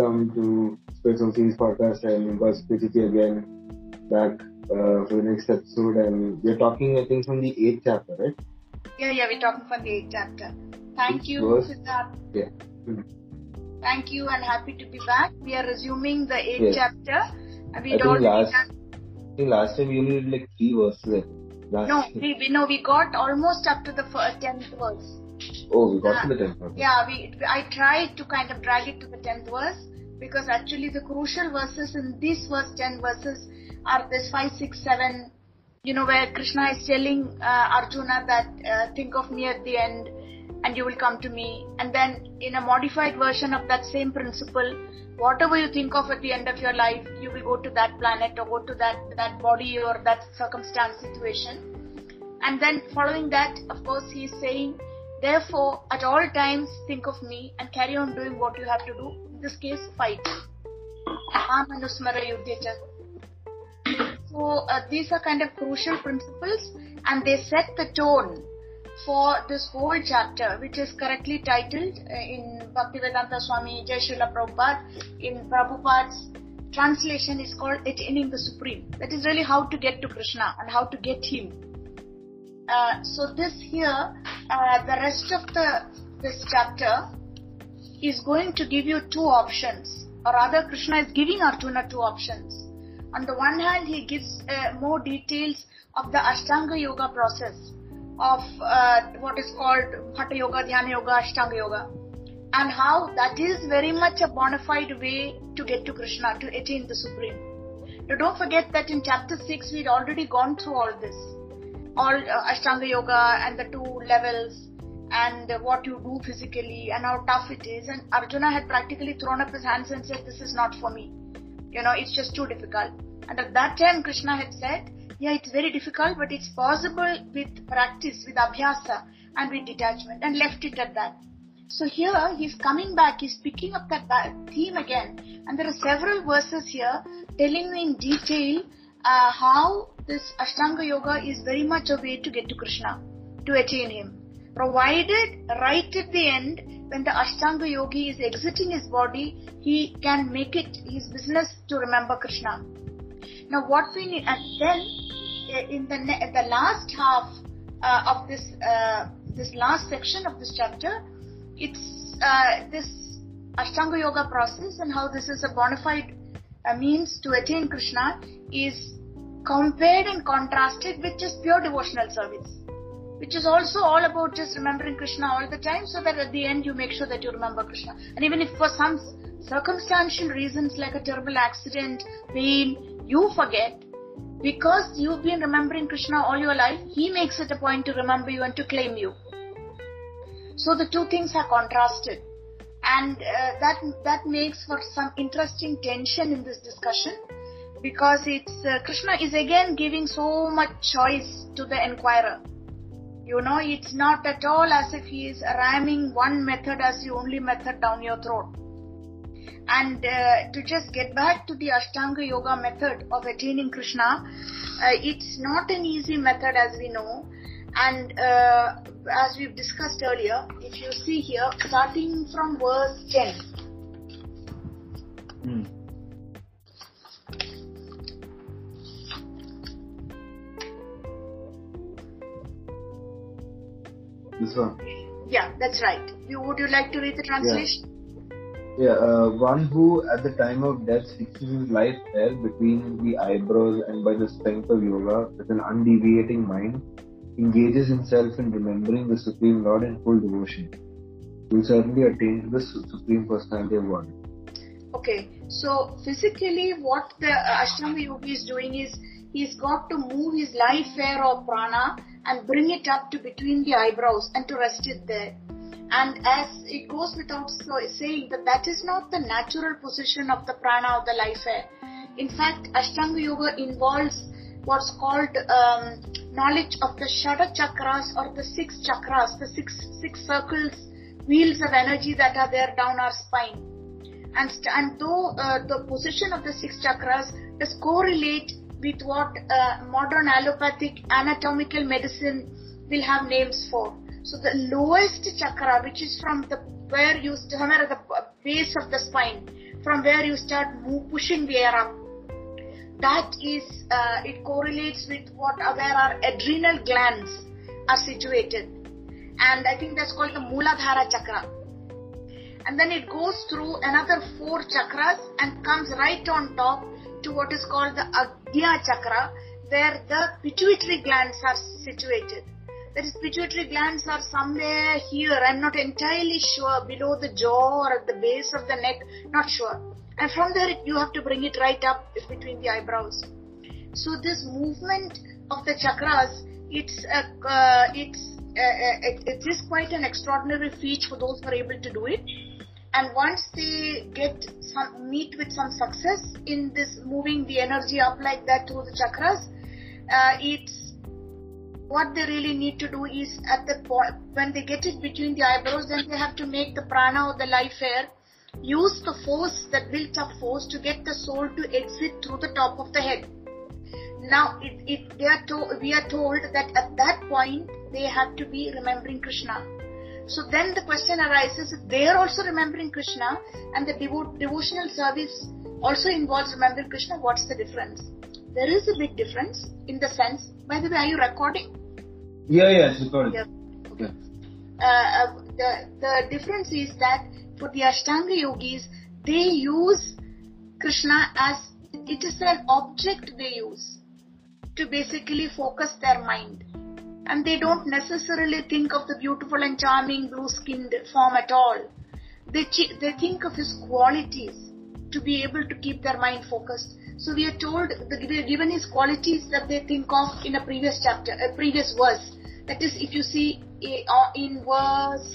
welcome to Space on Seas podcast. I'm Buzz PGT again, back uh, for the next episode. And we're talking, I think, from the eighth chapter, right? Yeah, yeah, we're talking from the eighth chapter. Thank Which you, was- Siddharth. Yeah. Thank you and happy to be back. We are resuming the eighth Yes. chapter. And I we'd think last. I think last time we only did like three verses. Last No, we, we no, we got almost up to the first tenth verse. Oh, we got to the tenth. okay. Yeah, we I tried to kind of drag it to the tenth verse because actually the crucial verses in these first ten verses are this five, six, seven. You know where Krishna is telling uh, Arjuna that uh, think of me at the end, and you will come to me. And then in a modified version of that same principle, whatever you think of at the end of your life, you will go to that planet or go to that that body or that circumstance situation. And then following that, of course, he is saying, therefore, at all times think of me and carry on doing what you have to do. This case, fight. So uh, these are kind of crucial principles and they set the tone for this whole chapter, which is correctly titled uh, in Bhaktivedanta Swami Jai Prabhupada. In Prabhupada's translation is called Attaining the Supreme. That is really how to get to Krishna and how to get him. Uh, so this here, uh, the rest of the this chapter is going to give you two options, or rather, Krishna is giving Arjuna two options. On the one hand, he gives uh, more details of the Ashtanga Yoga process of uh, what is called Hatha Yoga, Dhyana Yoga, Ashtanga Yoga, and how that is very much a bona fide way to get to Krishna, to attain the Supreme. Now, don't forget that in chapter 6, we'd already gone through all this all uh, Ashtanga Yoga and the two levels and what you do physically and how tough it is. And Arjuna had practically thrown up his hands and said, This is not for me. You know, it's just too difficult. And at that time, Krishna had said, Yeah, it's very difficult, but it's possible with practice, with abhyasa and with detachment, and left it at that. So here he's coming back, he's picking up that theme again, and there are several verses here telling in detail uh, how this Ashtanga Yoga is very much a way to get to Krishna, to attain Him. Provided right at the end, when the Ashtanga Yogi is exiting his body, he can make it his business to remember Krishna. Now, what we need, and then uh, in the the last half uh, of this uh, this last section of this chapter, it's uh, this Ashtanga Yoga process and how this is a bona fide uh, means to attain Krishna is compared and contrasted with just pure devotional service, which is also all about just remembering Krishna all the time, so that at the end you make sure that you remember Krishna. And even if for some circumstantial reasons like a terrible accident, pain, you forget, because you've been remembering Krishna all your life, He makes it a point to remember you and to claim you. So the two things are contrasted, and uh, that that makes for some interesting tension in this discussion, because it's uh, Krishna is again giving so much choice to the inquirer. You know, it's not at all as if he is ramming one method as the only method down your throat. And uh, to just get back to the Ashtanga Yoga method of attaining Krishna, uh, it's not an easy method as we know. And uh, as we've discussed earlier, if you see here, starting from verse 10, Hmm. This one. yeah, that's right. You, would you like to read the translation? Yeah, uh, one who at the time of death fixes his life there between the eyebrows and by the strength of yoga with an undeviating mind, engages himself in remembering the Supreme Lord in full devotion, will certainly attain to the Supreme Personality of God. Okay, so physically, what the uh, Ashtanga Yogi is doing is he's got to move his life air or prana and bring it up to between the eyebrows and to rest it there. And as it goes without saying that that is not the natural position of the prana of the life air. In fact, Ashtanga Yoga involves what's called um, knowledge of the Shada chakras or the six chakras, the six six circles, wheels of energy that are there down our spine and, and though uh, the position of the six chakras does correlate with what uh, modern allopathic anatomical medicine will have names for. So the lowest chakra, which is from the where you somewhere the base of the spine, from where you start move, pushing the air up. That is, uh, it correlates with what where our adrenal glands are situated, and I think that's called the Muladhara chakra. And then it goes through another four chakras and comes right on top to what is called the Agnya chakra, where the pituitary glands are situated. That is, pituitary glands are somewhere here. I'm not entirely sure. Below the jaw or at the base of the neck. Not sure. And from there, you have to bring it right up between the eyebrows. So this movement of the chakras, it's a, uh, it's uh, uh, it, is quite an extraordinary feat for those who are able to do it. And once they get some meet with some success in this moving the energy up like that through the chakras, uh, it's what they really need to do is at the point when they get it between the eyebrows, then they have to make the prana or the life air use the force, that built up force, to get the soul to exit through the top of the head. Now, it, it, they are to, we are told that at that point they have to be remembering Krishna. So then the question arises: if they are also remembering Krishna, and the devo- devotional service also involves remembering Krishna, what's the difference? There is a big difference in the sense. By the way, are you recording? Yeah, yeah, it's recording. Yeah. Okay. Uh, uh, the the difference is that for the Ashtanga yogis, they use Krishna as it is an object they use to basically focus their mind. And they don't necessarily think of the beautiful and charming blue skinned form at all. They, they think of his qualities to be able to keep their mind focused. So we are told, the, given his qualities that they think of in a previous chapter, a previous verse. That is, if you see uh, in verse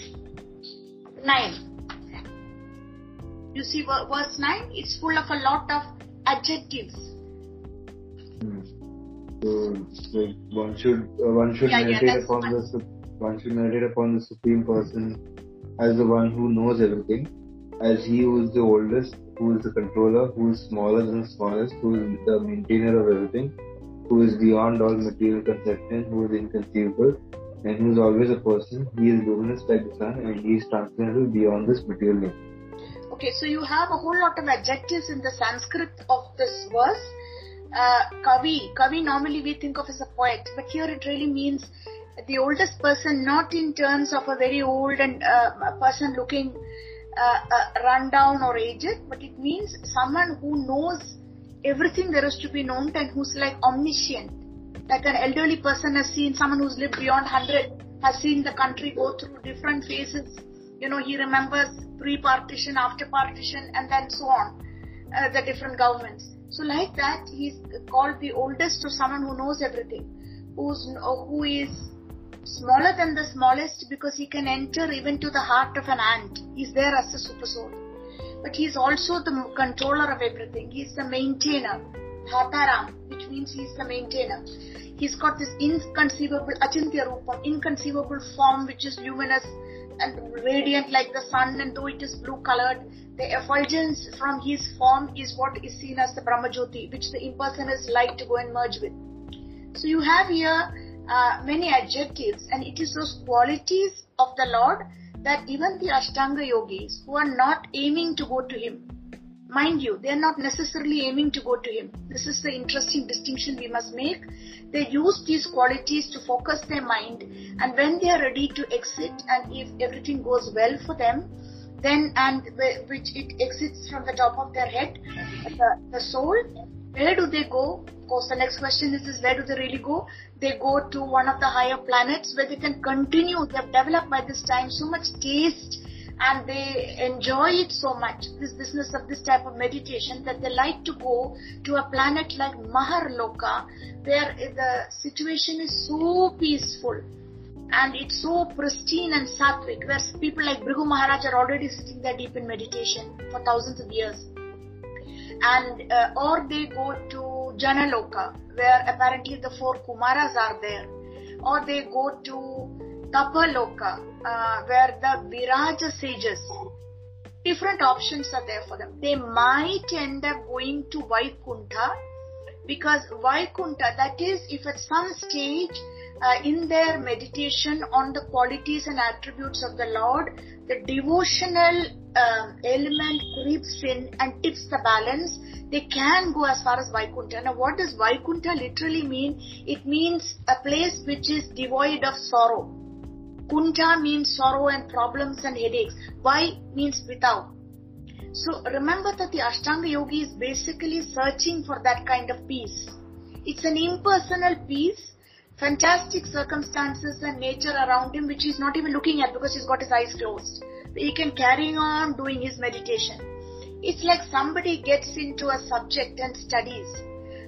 9, you see verse 9, it's full of a lot of adjectives. One should uh, one should yeah, meditate yeah, upon the one should meditate upon the supreme person as the one who knows everything, as he who is the oldest, who is the controller, who is smaller than the smallest, who is the maintainer of everything, who is beyond all material conception, who is inconceivable, and who is always a person. He is luminous like the sun, and he is transcendental beyond this material nature. Okay, so you have a whole lot of adjectives in the Sanskrit of this verse. Uh, kavi, kavi normally we think of as a poet, but here it really means the oldest person, not in terms of a very old and uh, person looking uh, uh, run down or aged, but it means someone who knows everything there is to be known and who's like omniscient. Like an elderly person has seen someone who's lived beyond 100, has seen the country go through different phases. You know, he remembers pre-partition, after partition, and then so on, uh, the different governments. So like that, he's called the oldest or someone who knows everything, who's who is smaller than the smallest because he can enter even to the heart of an ant. He's there as a super soul but he's also the controller of everything. He's the maintainer. Dhataram, which means he's the maintainer. He's got this inconceivable Achintya Rupam, inconceivable form which is luminous and radiant like the sun, and though it is blue colored, the effulgence from his form is what is seen as the Brahmajyoti, which the impersonalists like to go and merge with. So you have here uh, many adjectives, and it is those qualities of the Lord that even the Ashtanga yogis who are not aiming to go to him, mind you, they are not necessarily aiming to go to him. This is the interesting distinction we must make. They use these qualities to focus their mind, and when they are ready to exit, and if everything goes well for them, then and which it exits from the top of their head, the, the soul, where do they go? Of course, the next question is, is where do they really go? They go to one of the higher planets where they can continue. They have developed by this time so much taste and they enjoy it so much, this business of this type of meditation, that they like to go to a planet like Maharloka, where the situation is so peaceful and it's so pristine and sattvic, where people like Bhrigu Maharaj are already sitting there deep in meditation for thousands of years. And, uh, or they go to Janaloka, where apparently the four Kumaras are there, or they go to Tapaloka, uh, where the Viraja sages. Different options are there for them. They might end up going to Vaikunta because Vaikunta, that is, if at some stage uh, in their meditation on the qualities and attributes of the Lord, the devotional um, element creeps in and tips the balance. They can go as far as Vaikunta. Now, what does Vaikunta literally mean? It means a place which is devoid of sorrow. Kunta means sorrow and problems and headaches. Vai means without. So remember that the Ashtanga Yogi is basically searching for that kind of peace. It's an impersonal peace, fantastic circumstances and nature around him which he's not even looking at because he's got his eyes closed. He can carry on doing his meditation. It's like somebody gets into a subject and studies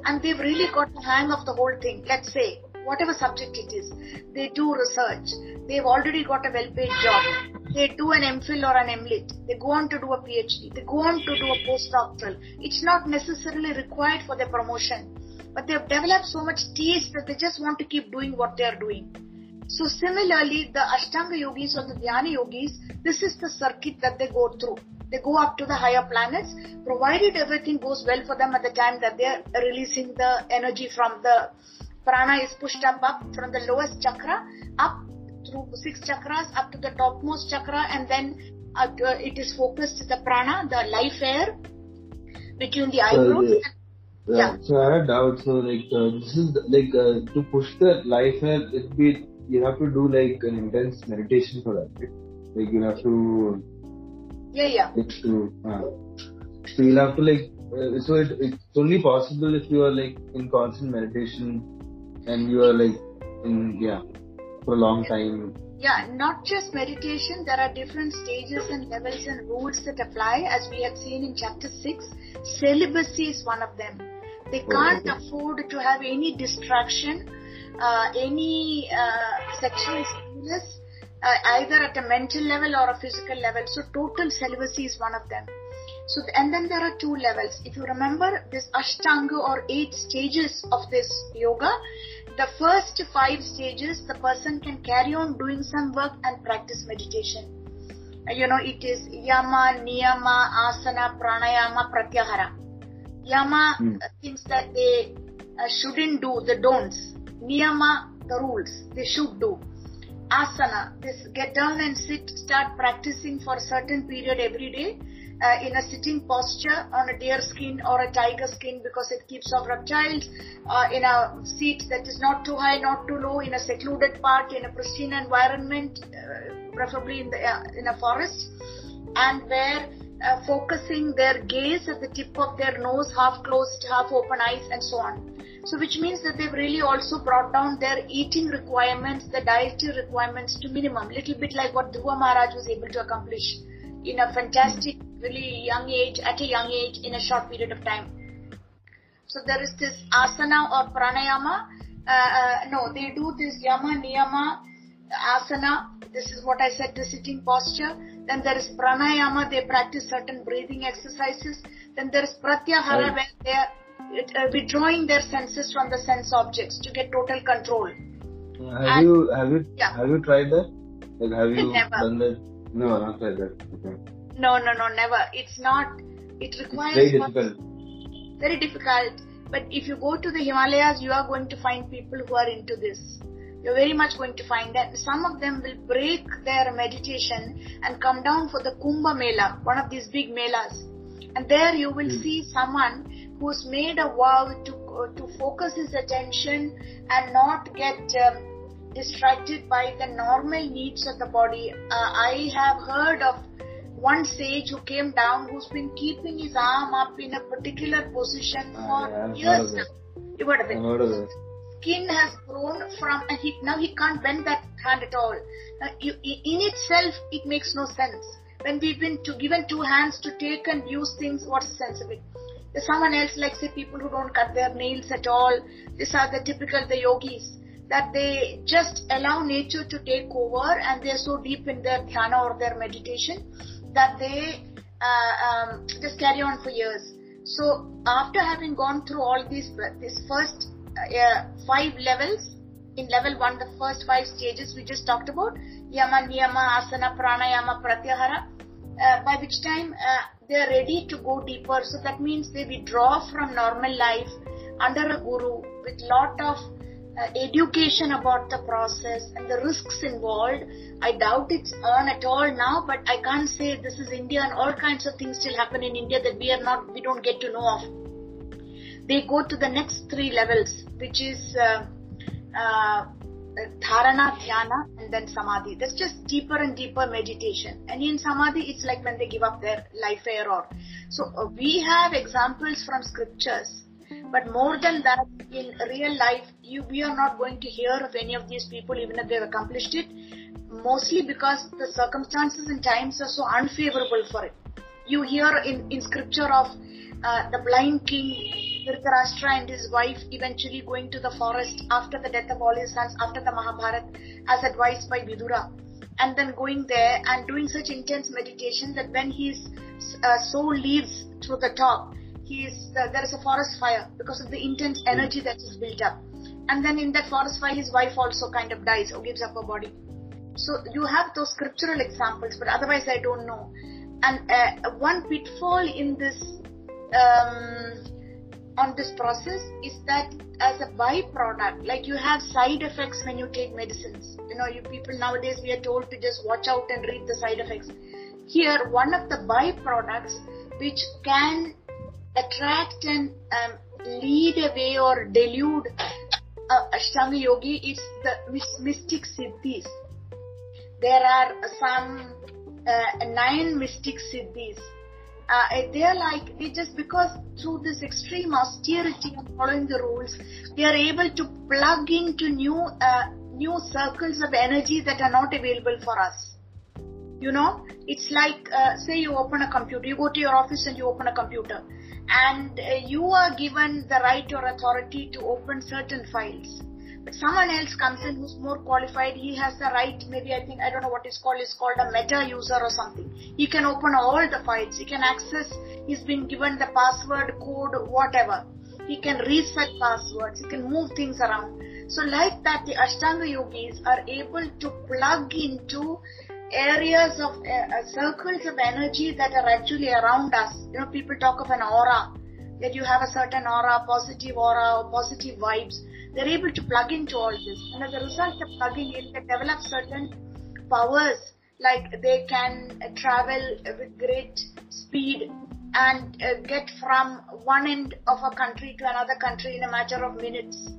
and they've really got the hang of the whole thing. Let's say, whatever subject it is, they do research. They've already got a well-paid job. They do an MPhil or an MLit. They go on to do a PhD. They go on to do a postdoctoral. It's not necessarily required for their promotion but they've developed so much taste that they just want to keep doing what they're doing. So similarly, the Ashtanga yogis or the Dhyana yogis, this is the circuit that they go through. They go up to the higher planets, provided everything goes well for them at the time that they're releasing the energy from the prana is pushed up, up from the lowest chakra, up through six chakras, up to the topmost chakra, and then uh, it is focused the prana, the life air between the eyebrows. Yeah. So I had doubt. So like uh, this is like uh, to push the life health. It be you have to do like an intense meditation for that. Right? Like you have to. Yeah, yeah. Like to, uh, so you'll have to like. Uh, so it, it's only possible if you are like in constant meditation and you are like in yeah for a long time. Yeah, not just meditation. There are different stages and levels and rules that apply, as we had seen in chapter six. Celibacy is one of them they can't oh, okay. afford to have any distraction, uh, any uh, sexual stimulus, uh, either at a mental level or a physical level. So total celibacy is one of them. So and then there are two levels. If you remember this Ashtanga or eight stages of this yoga, the first five stages the person can carry on doing some work and practice meditation. You know, it is yama, niyama, asana, pranayama, pratyahara Yama mm. things that they uh, shouldn't do, the don'ts. Niyama, the rules, they should do. Asana, this get down and sit, start practicing for a certain period every day. Uh, in a sitting posture on a deer skin or a tiger skin because it keeps off reptiles, uh, in a seat that is not too high, not too low, in a secluded part, in a pristine environment, uh, preferably in the uh, in a forest, and where uh, focusing their gaze at the tip of their nose, half closed, half open eyes, and so on. So, which means that they've really also brought down their eating requirements, the dietary requirements to minimum, little bit like what Dhruva Maharaj was able to accomplish in a fantastic, really young age, at a young age, in a short period of time. So, there is this asana or pranayama. Uh, uh, no, they do this yama, niyama, asana. This is what I said, the sitting posture then there is pranayama, they practice certain breathing exercises. Then there is pratyahara, where they are uh, withdrawing their senses from the sense objects to get total control. have and, you have you yeah. have you tried that? Like have you never. done that? No, not tried that. Okay. No, no, no, never. It's not. It requires. It's very difficult. Very difficult. But if you go to the Himalayas, you are going to find people who are into this you're very much going to find that some of them will break their meditation and come down for the Kumbh Mela, one of these big melas. And there you will mm. see someone who's made a vow to, uh, to focus his attention and not get um, distracted by the normal needs of the body. Uh, I have heard of one sage who came down who's been keeping his arm up in a particular position ah, for yeah, years now. You heard of it? skin has grown from and he now he can't bend that hand at all. Now, you, in itself, it makes no sense. When we've been to, given two hands to take and use things, what's the sense of it? There's someone else, like say people who don't cut their nails at all. These are the typical the yogis that they just allow nature to take over and they're so deep in their dhyana or their meditation that they uh, um, just carry on for years. So after having gone through all these, this first uh, five levels. In level one, the first five stages we just talked about, yama, niyama, asana, pranayama, pratyahara, uh, by which time uh, they are ready to go deeper. So that means they withdraw from normal life under a guru with lot of uh, education about the process and the risks involved. I doubt it's on at all now, but I can't say this is India and all kinds of things still happen in India that we are not, we don't get to know of. They go to the next three levels, which is uh, uh, dharana, dhyana, and then samadhi. That's just deeper and deeper meditation. And in samadhi, it's like when they give up their life air or. So uh, we have examples from scriptures but more than that, in real life, you, we are not going to hear of any of these people even if they've accomplished it. Mostly because the circumstances and times are so unfavorable for it. You hear in, in scripture of uh, the blind king Dhritarashtra and his wife eventually going to the forest after the death of all his sons, after the Mahabharata, as advised by Vidura. And then going there and doing such intense meditation that when his uh, soul leaves through the top, he is uh, there is a forest fire because of the intense energy that is built up. And then in that forest fire his wife also kind of dies or gives up her body. So you have those scriptural examples but otherwise i don't know. And uh, one pitfall in this um, on this process is that as a byproduct like you have side effects when you take medicines. You know you people nowadays we are told to just watch out and read the side effects. Here one of the byproducts which can attract and um, lead away or delude uh, Ashtanga Yogi is the mystic siddhis. There are some uh, nine mystic siddhis. Uh, they are like, they just because through this extreme austerity of following the rules, they are able to plug into new, uh, new circles of energy that are not available for us. You know, it's like, uh, say you open a computer, you go to your office and you open a computer. And uh, you are given the right or authority to open certain files. But someone else comes in who's more qualified he has the right maybe i think i don't know what is called it's called a meta user or something. He can open all the files. He can access he's been given the password code whatever. He can reset passwords. He can move things around. So like that the ashtanga yogis are able to plug into areas of uh, uh, circles of energy that are actually around us. You know, people talk of an aura, that you have a certain aura, positive aura or positive vibes. They're able to plug into all this. And as a result of plugging in, they develop certain powers, like they can uh, travel with great speed and uh, get from one end of a country to another country in a matter of minutes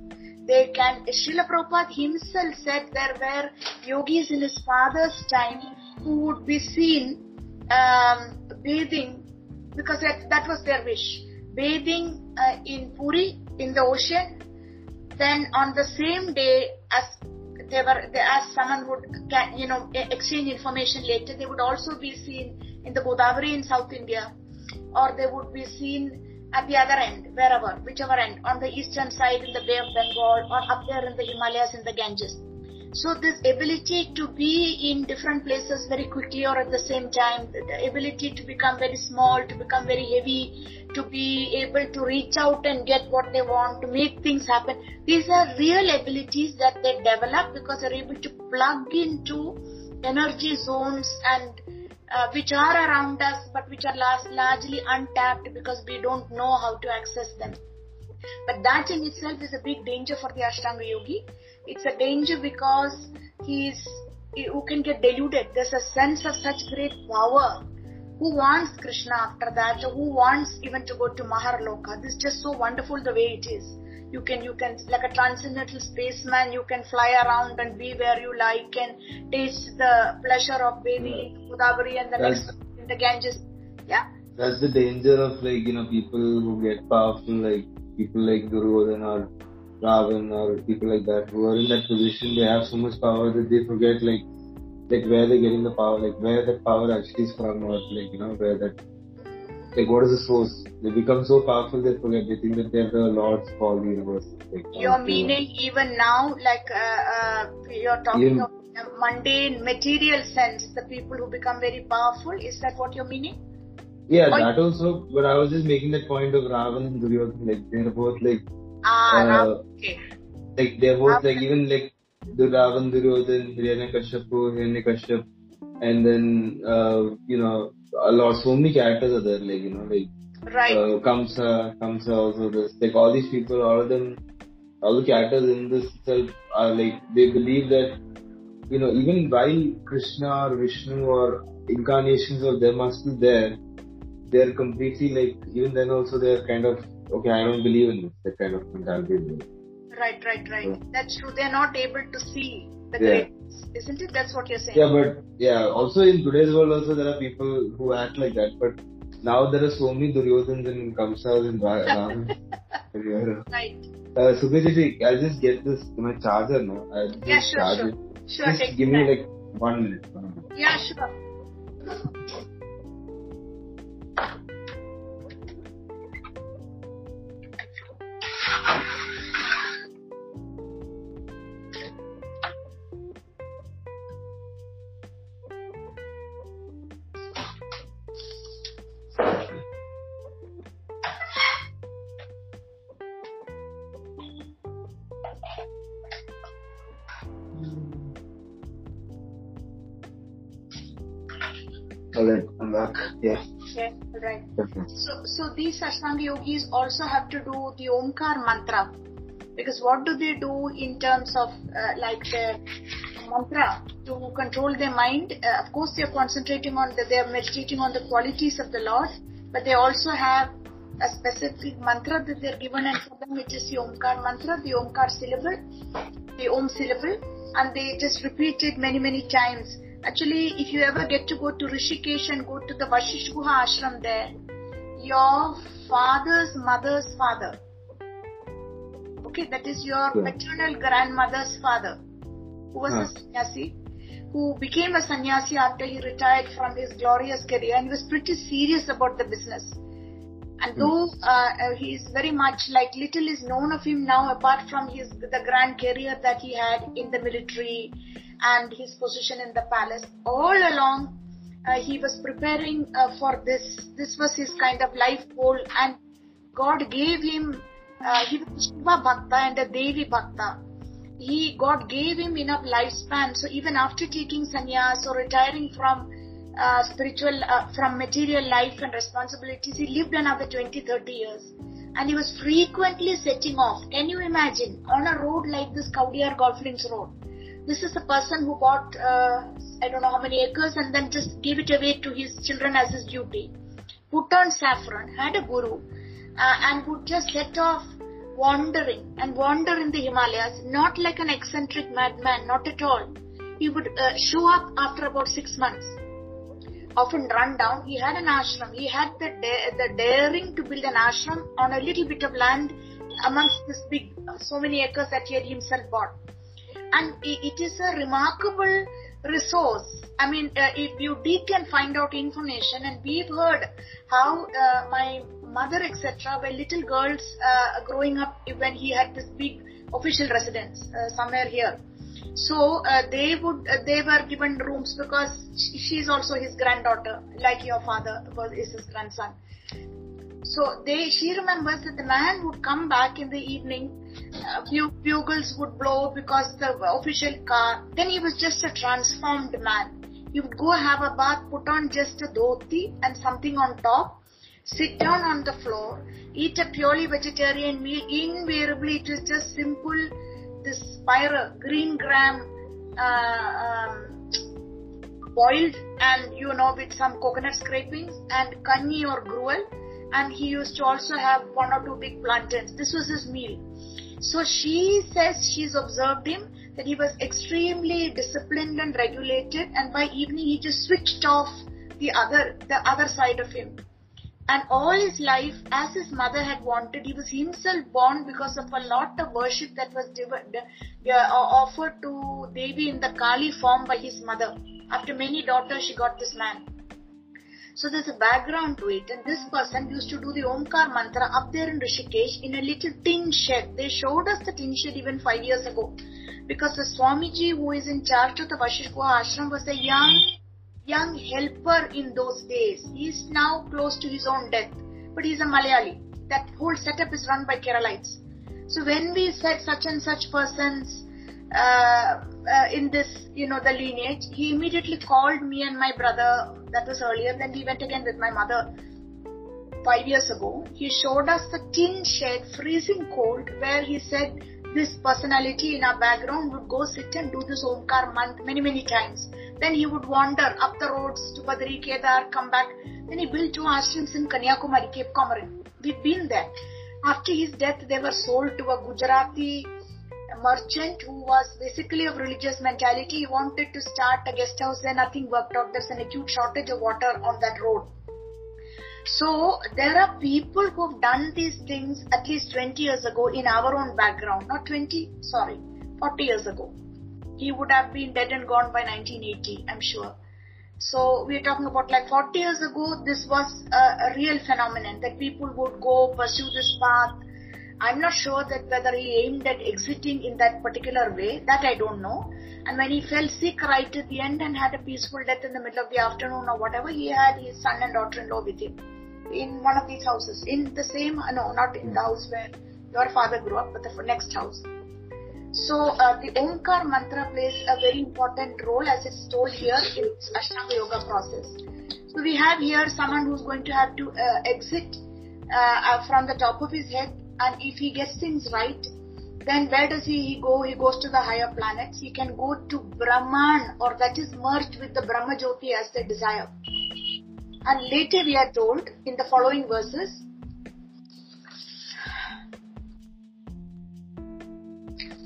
they can. Srila Prabhupada himself said there were yogis in his father's time who would be seen um, bathing because that, that was their wish. Bathing uh, in Puri in the ocean. Then on the same day as they were, they, as someone would, you know, exchange information later, they would also be seen in the Godavari in South India, or they would be seen at the other end, wherever, whichever end, on the eastern side in the Bay of Bengal or up there in the Himalayas in the Ganges. So this ability to be in different places very quickly or at the same time, the ability to become very small, to become very heavy, to be able to reach out and get what they want, to make things happen. These are real abilities that they develop because they're able to plug into energy zones and uh, which are around us but which are largely untapped because we don't know how to access them. But that in itself is a big danger for the Ashtanga Yogi. It's a danger because he's who can get deluded. There's a sense of such great power. Who wants Krishna after that? Who wants even to go to Maharloka? This is just so wonderful the way it is you can you can like a transcendental spaceman you can fly around and be where you like and taste the pleasure of bathing in Godavari and the that's, next in the Ganges. Yeah. That's the danger of like you know people who get powerful like people like Duryodhan or Ravan or people like that who are in that position they have so much power that they forget like like where they're getting the power like where that power actually is from or like you know where that like what is the source? They become so powerful they forget. They think that they're the lords of all the universe. Like, you're meaning even now, like uh, uh, you're talking even, of mundane material sense, the people who become very powerful. Is that what you're meaning? Yeah, or that also. But I was just making that point of Ravan and Duryodhan. Like they're both like. Ah, uh, okay. Like they're both Ravan. like even like the Ravan, Duryodhan, Hiranyakashipu, Hiranyakashyap, and then uh, you know a lot, so many characters are there, like, you know, like, right. Uh, Kamsa, Kamsa also, this, like, all these people, all of them, all the characters in this itself are like they believe that you know even while Krishna or Vishnu or incarnations of them are still there, they're completely like even then also they're kind of okay I don't believe in this that kind of mentality. Right, right, right. Yeah. That's true. They're not able to see the yeah. isn't it? That's what you're saying. Yeah, but yeah. Also in today's world, also there are people who act like that, but now there are so many Duryodhans and Kamsas and Ram. right. Uh, Sukhi I'll just get this to my charger now. I'll just yeah, sure, charge sure. it. Sure, just give me like one minute. Yeah, sure. right. So, so these Ashtanga yogis also have to do the Omkar mantra. Because what do they do in terms of uh, like the mantra to control their mind? Uh, of course, they are concentrating on the, they are meditating on the qualities of the Lord, but they also have a specific mantra that they're given, and for them it is the Omkar mantra, the Omkar syllable, the Om syllable, and they just repeat it many, many times Actually, if you ever get to go to Rishikesh and go to the Vashisht Guha ashram there, your father's mother's father, okay, that is your yeah. paternal grandmother's father, who was huh. a sannyasi, who became a sannyasi after he retired from his glorious career and he was pretty serious about the business. And hmm. though uh, uh, he is very much like little is known of him now, apart from his the grand career that he had in the military and his position in the palace. All along, uh, he was preparing uh, for this. This was his kind of life goal, and God gave him. Uh, he was Shiva Bhakta and a Devi Bhakta. He God gave him enough lifespan. So even after taking sannyas or retiring from uh, spiritual, uh, from material life and responsibilities, he lived another 20, 30 years. And he was frequently setting off. Can you imagine? On a road like this Kowdiar Golf Links Road this is a person who bought uh, I don't know how many acres and then just gave it away to his children as his duty. Put turned saffron, had a guru, uh, and would just set off wandering and wander in the Himalayas, not like an eccentric madman, not at all. He would uh, show up after about six months. Often run down. He had an ashram. He had the, da- the daring to build an ashram on a little bit of land amongst this big, so many acres that he had himself bought and it is a remarkable resource. I mean, uh, if you dig and find out information, and we've heard how uh, my mother, etc., were little girls uh, growing up when he had this big official residence uh, somewhere here. So uh, they would uh, they were given rooms because she is also his granddaughter, like your father was is his grandson. So they, she remembers that the man would come back in the evening, a few bugles would blow because the official car, then he was just a transformed man. He would go have a bath, put on just a dhoti and something on top, sit down on the floor, eat a purely vegetarian meal. Invariably, it is just simple, this spira, green gram, uh, um, boiled and you know with some coconut scrapings and kanji or gruel and he used to also have one or two big plantains. This was his meal. So she says she's observed him that he was extremely disciplined and regulated, and by evening he just switched off the other the other side of him. And all his life, as his mother had wanted, he was himself born because of a lot of worship that was uh, offered to Devi in the Kali form by his mother. After many daughters, she got this man. So there's a background to it. And this person used to do the Omkar mantra up there in Rishikesh in a little tin shed. They showed us the tin shed even five years ago. Because the Swamiji who is in charge of the Vashisht ashram was a young, young helper in those days. He's now close to his own death. But he's a Malayali. That whole setup is run by Keralites. So when we said such and such persons uh, uh, in this, you know, the lineage, he immediately called me and my brother. That was earlier. Then we went again with my mother five years ago. He showed us the tin shed, freezing cold, where he said this personality in our background would go sit and do this Omkar month many, many times. Then he would wander up the roads to Badri, Kedar, come back. Then he built two ashrams in Kanyakumari, Cape Comorin. We've been there. After his death, they were sold to a Gujarati merchant who was basically of religious mentality. He wanted to start a guest house there, nothing worked out. There's an acute shortage of water on that road. So there are people who have done these things at least 20 years ago in our own background. Not 20, sorry, 40 years ago. He would have been dead and gone by 1980, I'm sure. So we're talking about like 40 years ago, this was a, a real phenomenon that people would go pursue this path. I'm not sure that whether he aimed at exiting in that particular way, that I don't know. And when he fell sick right at the end and had a peaceful death in the middle of the afternoon or whatever, he had his son and daughter-in-law with him in one of these houses, in the same, no, not in the house where your father grew up, but the next house. So uh, the Omkar mantra plays a very important role as it's told here in this Ashtanga Yoga process. So we have here someone who's going to have to uh, exit uh, uh, from the top of his head and if he gets things right, then where does he he go? He goes to the higher planets. He can go to Brahman or that is merged with the Brahma Jyoti as they desire. And later we are told in the following verses,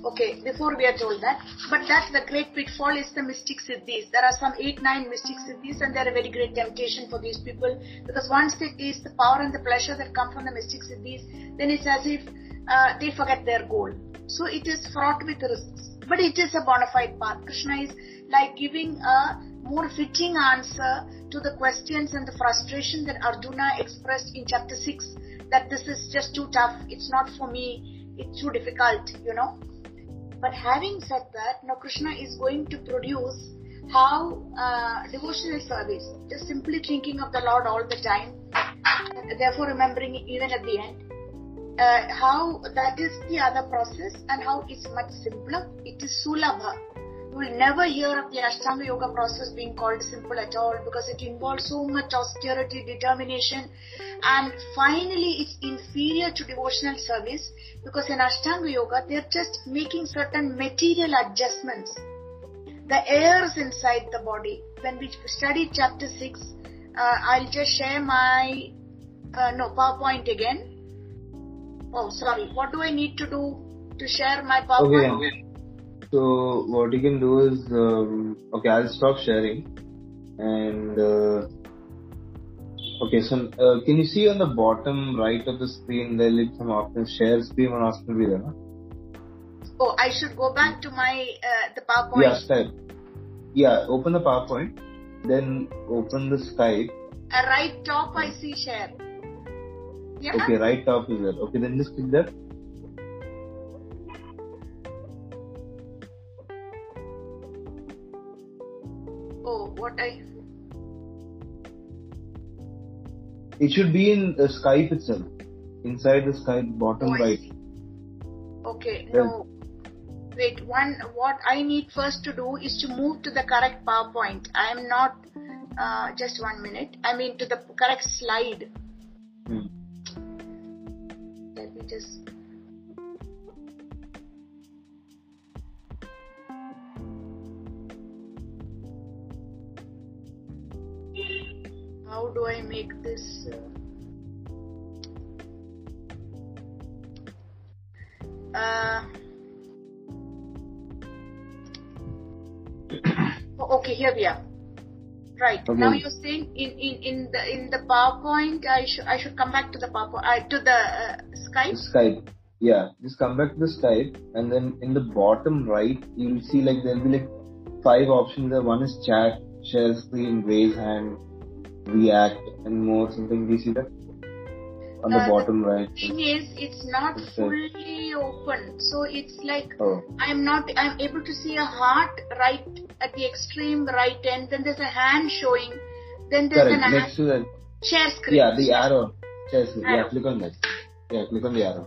Okay, before we are told that, but that's the great pitfall is the mystic siddhis. There are some 8, 9 mystic siddhis and they're a very great temptation for these people because once they taste the power and the pleasure that come from the mystic siddhis, then it's as if uh, they forget their goal. So it is fraught with risks. But it is a bona fide path. Krishna is like giving a more fitting answer to the questions and the frustration that Arjuna expressed in chapter 6 that this is just too tough, it's not for me, it's too difficult, you know. But having said that, now Krishna is going to produce how uh, devotional service, just simply thinking of the Lord all the time, therefore remembering even at the end, uh, how that is the other process and how it's much simpler. It is sulabha. You will never hear of the Ashtanga Yoga process being called simple at all because it involves so much austerity, determination, and finally it's inferior to devotional service because in Ashtanga Yoga they're just making certain material adjustments. The airs inside the body. When we study chapter 6, uh, I'll just share my, uh, no, PowerPoint again Oh, sorry. What do I need to do to share my PowerPoint? Okay. So what you can do is, um, okay, I'll stop sharing, and uh, okay. So uh, can you see on the bottom right of the screen there is some option share screen and option be there? Oh, I should go back to my uh, the PowerPoint. Yeah, Skype. Yeah, open the PowerPoint, then open the Skype. Uh, right top, I see share. Yeah. Okay, right top is there. Okay, then just click that. Oh, what I. It should be in the Skype itself, inside the Skype bottom Oh, right. Okay, no. Wait, one, what I need first to do is to move to the correct PowerPoint. I am not, uh, just one minute. I mean to the correct slide. Hmm. Let me just. How do I make this? Uh, uh, oh, okay, here we are. Right Okay. now, you're saying in, in, in the in the PowerPoint, I should I should come back to the PowerPoint uh, to the uh, Skype. Skype. Yeah, just come back to the Skype, and then in the bottom right, you'll see like there'll be like five options there. One is chat, share screen, raise hand, react, and more something. Do you see that? On the Uh, bottom right. thing is it's not Okay. fully open so it's like Oh, i'm not i'm able to see a heart right at the extreme right end then there's a hand showing then there's correct. an Next to share screen yeah, the arrow. Share screen. Yeah, click on that. Yeah, click on the arrow.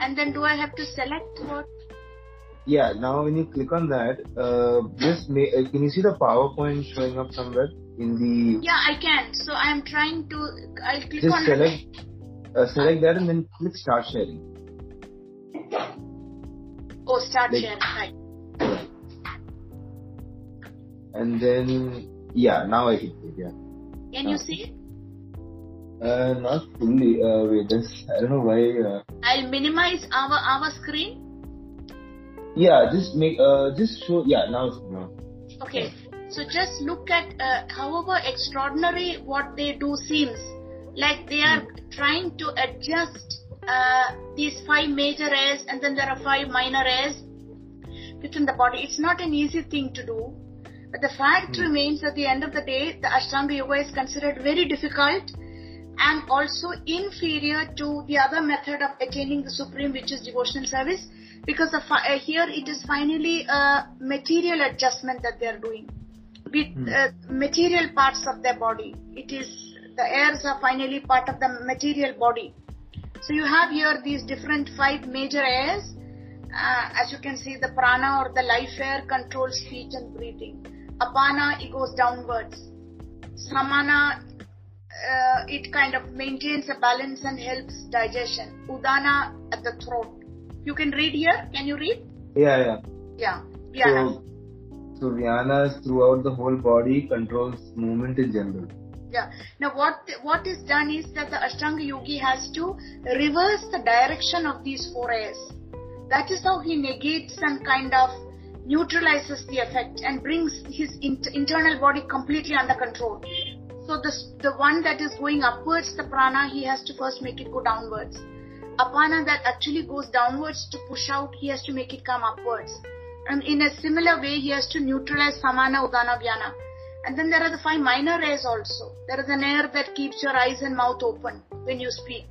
and then do i have to select what Yeah, now when you click on that, uh, just ma- uh, can you see the PowerPoint showing up somewhere in the? yeah i can so i'm trying to i'll click Just on select, uh, select that and then click Start Sharing. Oh, start Like- sharing. Right. And then, yeah, now I can see it, yeah. Can you see it? Uh, not fully. Uh, wait, this, I don't know why. Uh, I'll minimize our our screen. Yeah, just make, uh, just show, yeah, now. Okay. So just look at uh, however extraordinary what they do seems. Like they are trying to adjust uh, these five major airs and then there are five minor airs within the body. It's not an easy thing to do. But the fact Hmm. remains at the end of the day, the Ashtanga Yoga is considered very difficult and also inferior to the other method of attaining the supreme, which is devotional service, because the fi- uh, here it is finally a material adjustment that they are doing with Hmm. uh, material parts of their body. It is the airs are finally part of the material body. So you have here these different five major airs. Uh, as you can see, the prana or the life air controls speech and breathing. Apana, it goes downwards. Samana, uh, it kind of maintains a balance and helps digestion. Udana at the throat. You can read here. Can you read? Yeah, yeah. Yeah. Yeah. So, so Vyanas throughout the whole body controls movement in general. Yeah. Now, what what is done is that the Ashtanga Yogi has to reverse the direction of these four airs. That is how he negates and kind of neutralizes the effect and brings his int- internal body completely under control. So the the one that is going upwards, the prana, he has to first make it go downwards. Apana that actually goes downwards to push out, he has to make it come upwards. And in a similar way, he has to neutralize samana, udana, vyana. And then there are the five minor airs also. There is an air that keeps your eyes and mouth open when you speak.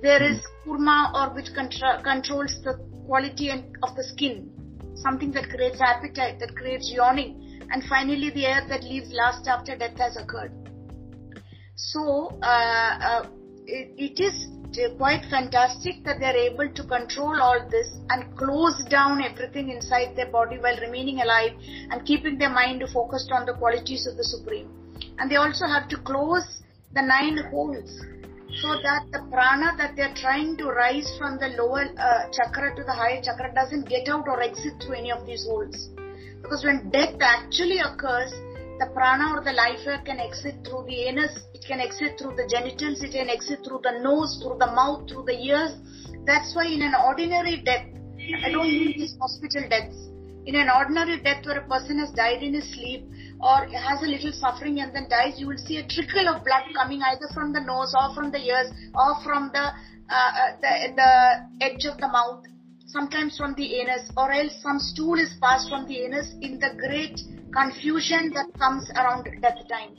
There is kurma or which contra- controls the quality and, of the skin. Something that creates appetite, that creates yawning. And finally the air that leaves last after death has occurred. So, uh, uh, it, it is quite fantastic that they are able to control all this and close down everything inside their body while remaining alive and keeping their mind focused on the qualities of the Supreme. And they also have to close the nine holes so that the prana that they are trying to rise from the lower uh, chakra to the higher chakra doesn't get out or exit through any of these holes. Because when death actually occurs, the prana or the life can exit through the anus, it can exit through the genitals, it can exit through the nose, through the mouth, through the ears. That's why in an ordinary death, I don't mean these hospital deaths. In an ordinary death where a person has died in his sleep or has a little suffering and then dies, you will see a trickle of blood coming either from the nose or from the ears or from the uh, uh, the, the edge of the mouth, sometimes from the anus, or else some stool is passed from the anus in the great confusion that comes around death time.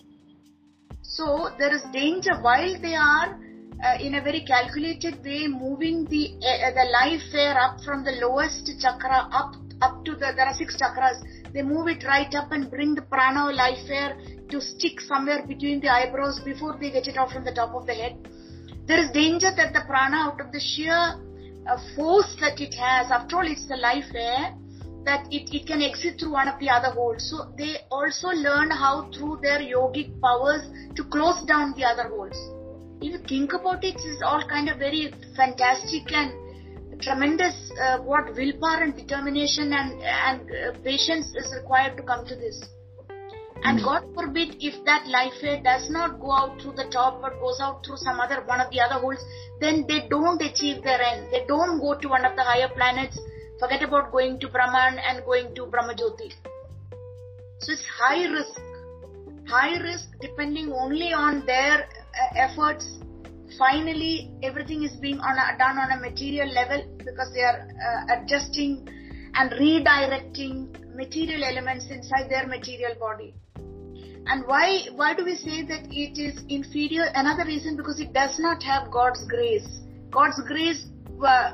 So there is danger while they are uh, in a very calculated way moving the uh, the life air up from the lowest chakra up up to the there are six chakras. They move it right up and bring the prana or life air to stick somewhere between the eyebrows before they get it out from the top of the head. There is danger that the prana out of the sheer uh, force that it has, after all it's the life air, that it, it can exit through one of the other holes. So they also learn how through their yogic powers to close down the other holes. If you think about it, it's all kind of very fantastic and tremendous uh, what willpower and determination and, and uh, patience is required to come to this. And Hmm. God forbid if that life air does not go out through the top but goes out through some other one of the other holes, then they don't achieve their end. They don't go to one of the higher planets. Forget about going to Brahman and going to Brahmajyoti. So it's high risk. High risk depending only on their uh, efforts. Finally, everything is being on a, done on a material level because they are uh, adjusting and redirecting material elements inside their material body. And why why do we say that it is inferior? Another reason because it does not have God's grace. God's grace uh,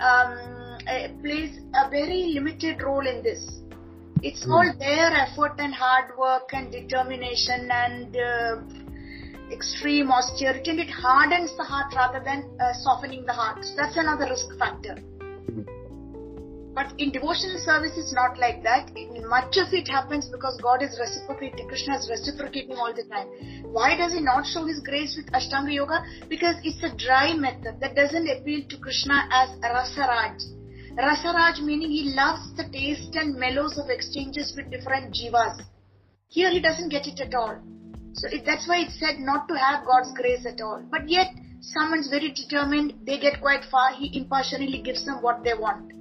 um, uh, plays a very limited role in this. It's all their effort and hard work and determination and uh, extreme austerity, and it hardens the heart rather than uh, softening the heart. So that's another risk factor. But in devotional service, it's not like that. In much of it happens because God is reciprocating, Krishna is reciprocating all the time. Why does He not show His grace with Ashtanga Yoga? Because it's a dry method that doesn't appeal to Krishna as Rasaraj. Rasaraj meaning he loves the taste and mellows of exchanges with different jivas. Here he doesn't get it at all. So it, that's why it's said not to have God's grace at all. But yet, someone's very determined, they get quite far, he impartially gives them what they want.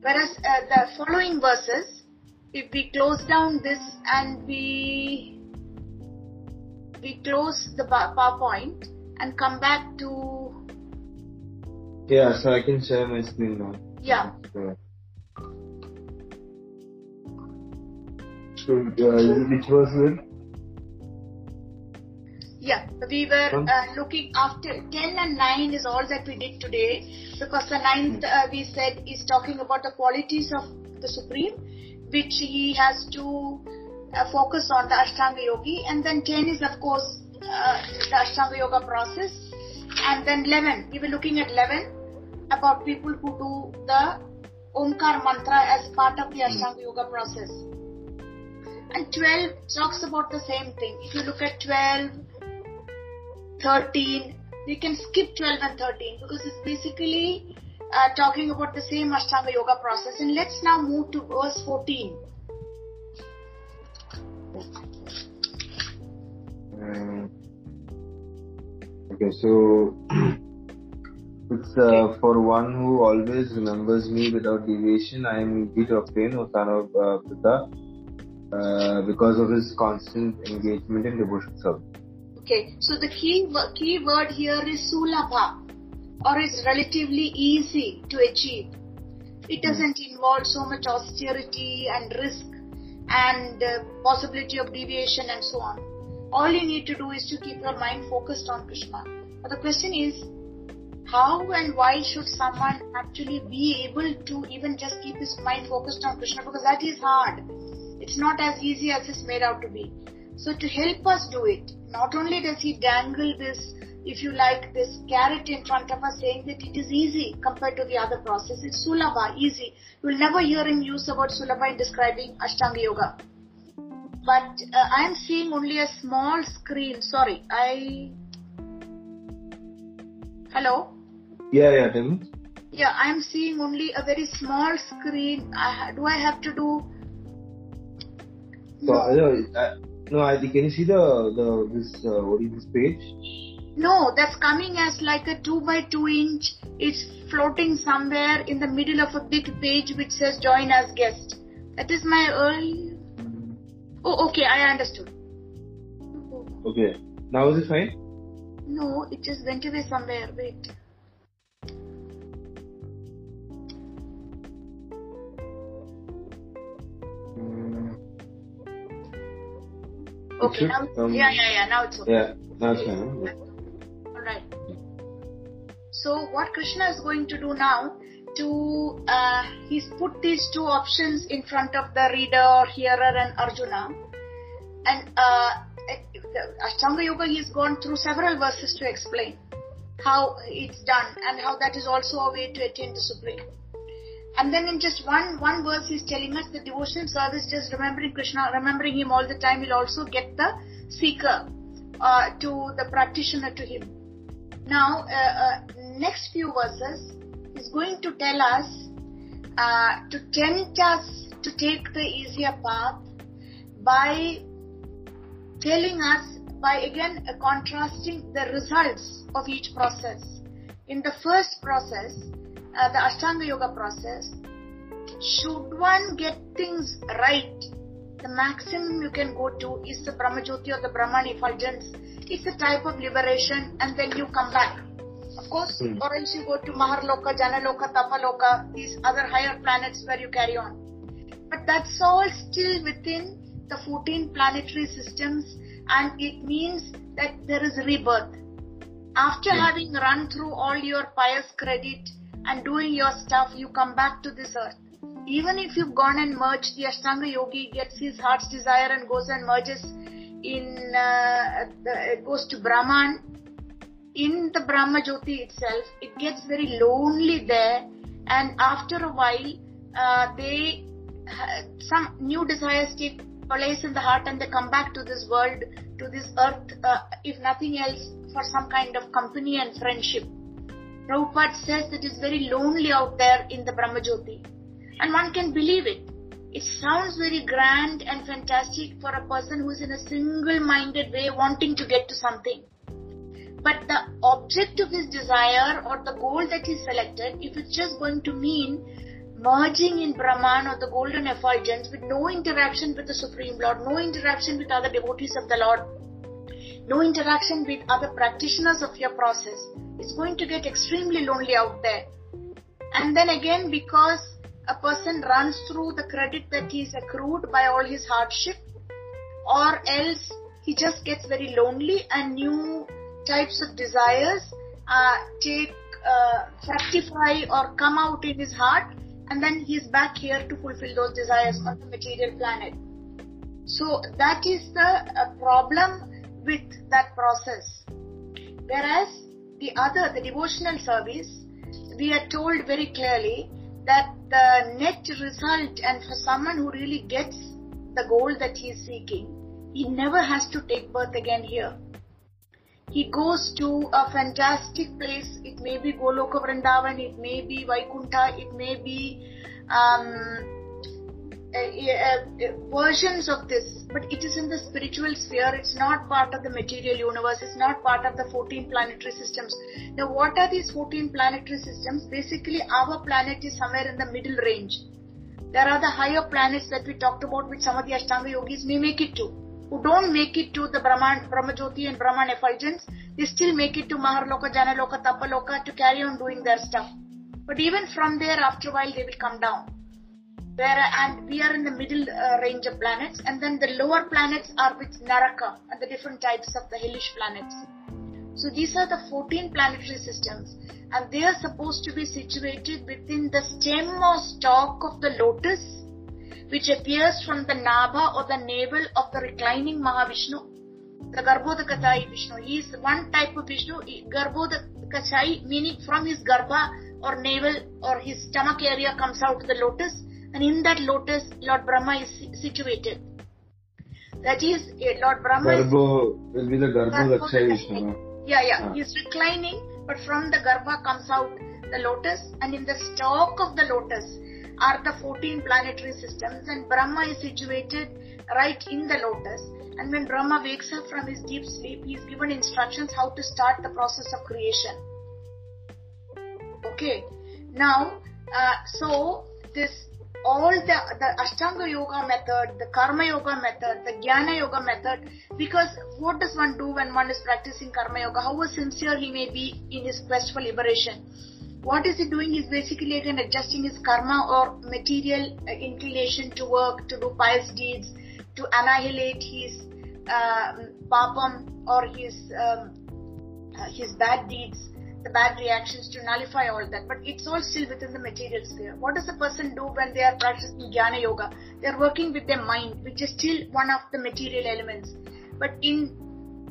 Whereas uh, the following verses, if we close down this and we we close the PowerPoint and come back to yeah, so I can share my screen now. Yeah. So, uh, which was it? Yeah, we were uh, looking after 10 and 9 is all that we did today because the ninth uh, we said is talking about the qualities of the Supreme which he has to uh, focus on the Ashtanga Yogi and then 10 is of course uh, the Ashtanga Yoga process and then 11 we were looking at 11 about people who do the Omkar mantra as part of the hmm. Ashtanga Yoga process. And 12 talks about the same thing. If you look at 12, 13, we can skip 12 and 13 because it's basically uh, talking about the same Ashtanga Yoga process. And let's now move to verse 14. Um, okay, so It's uh, for one who always remembers me without deviation. I am indeed of pain, O son of uh, Pritha, uh, because of his constant engagement in devotional service. Okay, so the key key word here is sulabha, or is relatively easy to achieve. It hmm. doesn't involve so much austerity and risk and uh, possibility of deviation and so on. All you need to do is to keep your mind focused on Krishna. But the question is, how and why should someone actually be able to even just keep his mind focused on Krishna because that is hard. It's not as easy as it's made out to be. So to help us do it, not only does he dangle this, if you like, this carrot in front of us saying that it is easy compared to the other process. It's sulabha, easy. You will never hear him use the word in describing Ashtanga Yoga. But uh, I am seeing only a small screen. Sorry, I. Hello? Yeah, yeah, tell me. Yeah, I'm seeing only a very small screen. I, do I have to do? So, no, no, I, no I think can you see the the this uh, what is this page? No, that's coming as like a two by two inch. It's floating somewhere in the middle of a big page which says join as guest. That is my early. Oh, okay, I understood. Okay, now is it fine? No, it just went away somewhere. Wait. Okay, now, um, yeah, yeah, yeah, now it's okay. Yeah, now it's fine. Alright. So, what Krishna is going to do now, to, uh, he's put these two options in front of the reader or hearer and Arjuna. And, uh, Ashtanga Yoga, he's gone through several verses to explain how it's done and how that is also a way to attain the Supreme. And then in just one one verse, he's telling us the devotional service, just remembering Krishna, remembering him all the time, will also get the seeker uh, to the practitioner to him. Now, uh, uh, next few verses is going to tell us uh, to tempt us to take the easier path by telling us by again uh, contrasting the results of each process. In the first process, uh, the Ashtanga Yoga process, should one get things right, the maximum you can go to is the Brahmajyoti or the Brahman effulgence. It's a type of liberation and then you come back. Of course, mm. or else you go to Maharloka, Janaloka, Tapaloka, these other higher planets where you carry on. But that's all still within the 14 planetary systems and it means that there is rebirth. After mm. having run through all your pious credit, and doing your stuff, you come back to this earth. Even if you've gone and merged, the Ashtanga Yogi gets his heart's desire and goes and merges in, uh, the, goes to Brahman. In the Brahma Jyoti itself, it gets very lonely there, and after a while, uh, they some new desires take place in the heart, and they come back to this world, to this earth, uh, if nothing else, for some kind of company and friendship. Prabhupada says that it's very lonely out there in the Brahmajyoti. And one can believe it. It sounds very grand and fantastic for a person who is in a single minded way wanting to get to something. But the object of his desire or the goal that he selected, if it's just going to mean merging in Brahman or the golden effulgence with no interaction with the Supreme Lord, no interaction with other devotees of the Lord, no interaction with other practitioners of your process, it's going to get extremely lonely out there. And then again, because a person runs through the credit that he's accrued by all his hardship, or else he just gets very lonely and new types of desires uh, take uh, fructify or come out in his heart and then he's back here to fulfill those desires on the material planet. So that is the uh, problem with that process. Whereas the other, the devotional service, we are told very clearly that the net result and for someone who really gets the goal that he is seeking, he never has to take birth again here he goes to a fantastic place. It may be Goloka Vrindavan, it may be Vaikuntha, it may be um, uh, uh, versions of this, but it is in the spiritual sphere. It's not part of the material universe. It's not part of the 14 planetary systems. Now, what are these 14 planetary systems? Basically, our planet is somewhere in the middle range. There are the higher planets that we talked about, which some of the Ashtanga yogis may make it to who don't make it to the Brahman, Brahmajyoti and Brahman effulgence, they still make it to Maharloka, Janaloka, Tapaloka to carry on doing their stuff. But even from there, after a while, they will come down. Where, and we are in the middle uh, range of planets, and then the lower planets are with Naraka and the different types of the hellish planets. So these are the 14 planetary systems, and they are supposed to be situated within the stem or stalk of the lotus which appears from the nabha or the navel of the reclining Mahavishnu, the Garbhodakashayi Vishnu. He is one type of Vishnu, Garbhodakashayi meaning from his garbha or navel or his stomach area comes out the lotus and in that lotus Lord Brahma is situated. That is, Lord Brahma Garbho will be the Garbhodakashayi Vishnu. Yeah, yeah. Ah. He is reclining, but from the garbha comes out the lotus, and in the stalk of the lotus are the 14 planetary systems and Brahma is situated right in the lotus. And when Brahma wakes up from his deep sleep, he is given instructions how to start the process of creation. Okay. Now, uh, so this all the, the Ashtanga Yoga method, the Karma Yoga method, the Jnana Yoga method, because what does one do when one is practicing Karma Yoga? How sincere he may be in his quest for liberation what is he doing is basically again adjusting his karma or material uh, inclination to work, to do pious deeds, to annihilate his uh, papam or his um, uh, his bad deeds, the bad reactions to nullify all that. But it's all still within the material sphere. What does a person do when they are practicing jnana yoga? They are working with their mind, which is still one of the material elements. But in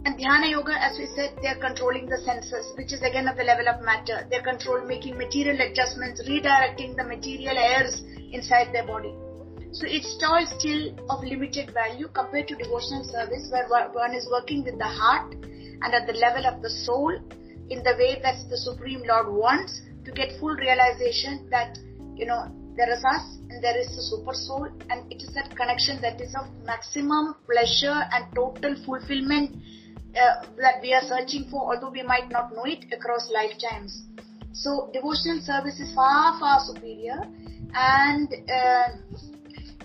and Dhyana Yoga, as we said, they are controlling the senses, which is again at the level of matter. They are control making material adjustments, redirecting the material airs inside their body. So it's still of limited value compared to devotional service where one is working with the heart and at the level of the soul in the way that the Supreme Lord wants to get full realization that, you know, there is us and there is the super soul and it is that connection that is of maximum pleasure and total fulfillment uh, that we are searching for, although we might not know it across lifetimes. So devotional service is far, far superior. And uh,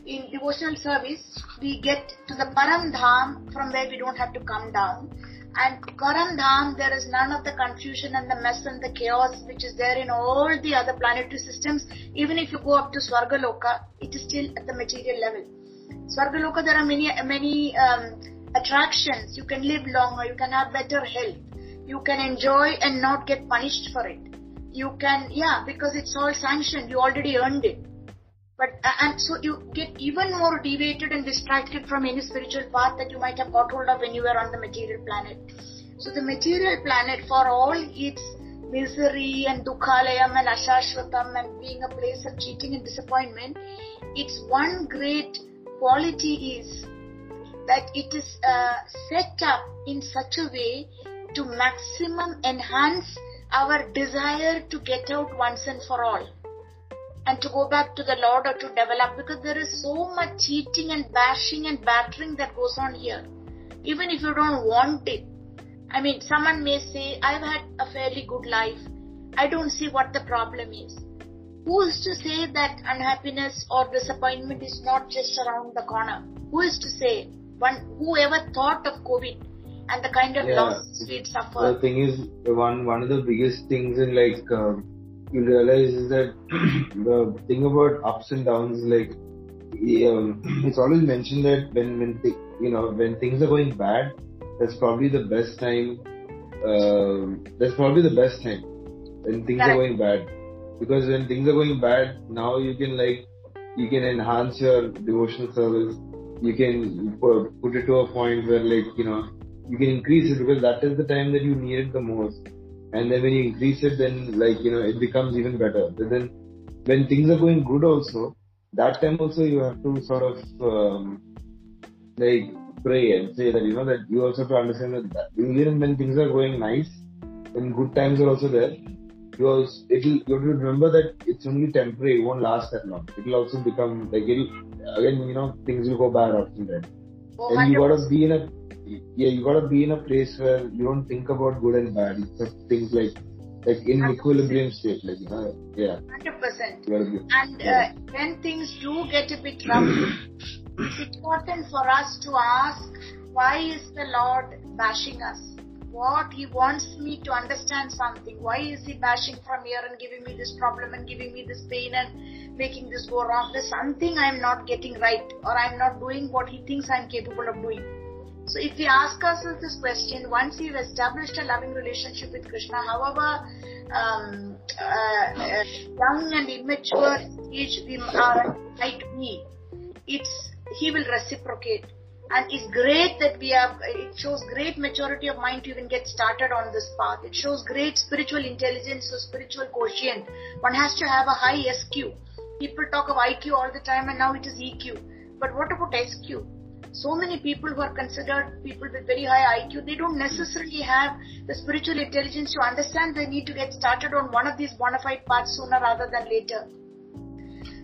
in devotional service, we get to the Param Dham from where we don't have to come down. And Param Dham, there is none of the confusion and the mess and the chaos which is there in all the other planetary systems. Even if you go up to Swargaloka, it is still at the material level. Swargaloka, there are many, many um, attractions. You can live longer. You can have better health. You can enjoy and not get punished for it. You can, yeah, because it's all sanctioned. You already earned it. But, and so you get even more deviated and distracted from any spiritual path that you might have got hold of when you were on the material planet. So the material planet, for all its misery and dukhalayam and ashashvatam and being a place of cheating and disappointment, its one great quality is that it is uh, set up in such a way to maximum enhance our desire to get out once and for all and to go back to the Lord or to develop because there is so much cheating and bashing and battering that goes on here. Even if you don't want it. I mean, someone may say, I've had a fairly good life. I don't see what the problem is. Who is to say that unhappiness or disappointment is not just around the corner? Who is to say? One, whoever thought of COVID and the kind of yeah. loss we'd suffer. The thing is, one one of the biggest things in like uh, you realize is that the thing about ups and downs, like um, it's always mentioned that when when th- you know when things are going bad, that's probably the best time. Uh, that's probably the best time when things are going bad, because when things are going bad, now you can like you can enhance your devotional service. You can put it to a point where like you know you can increase it because that is the time that you need it the most. And then when you increase it, then like you know it becomes even better. But then when things are going good also, that time also you have to sort of um, like pray and say that you know that you also have to understand that, that even when things are going nice, when good times are also there, also it'll you have to remember that it's only temporary. It won't last that long. It'll also become like it'll again you know things will go bad after that. Oh, and you gotta be in a yeah, you gotta be in a place where you don't think about good and bad. It's things like like in 100%. equilibrium state, like you know, yeah. Hundred percent. And uh, when things do get a bit rough, it's important for us to ask, why is the Lord bashing us? What He wants me to understand something. Why is He bashing from here and giving me this problem and giving me this pain and making this go wrong? There's something I'm not getting right, or I'm not doing what He thinks I'm capable of doing so if we ask ourselves this question, once you've established a loving relationship with Krishna, however um, uh, uh, young and immature age we are might be, it's he will reciprocate. And it's great that we have, it shows great maturity of mind to even get started on this path. It shows great spiritual intelligence or spiritual quotient. One has to have a high SQ. People talk of IQ all the time and now it is EQ. But what about SQ? so many people who are considered people with very high IQ, they don't necessarily have the spiritual intelligence to understand they need to get started on one of these bona fide paths sooner rather than later.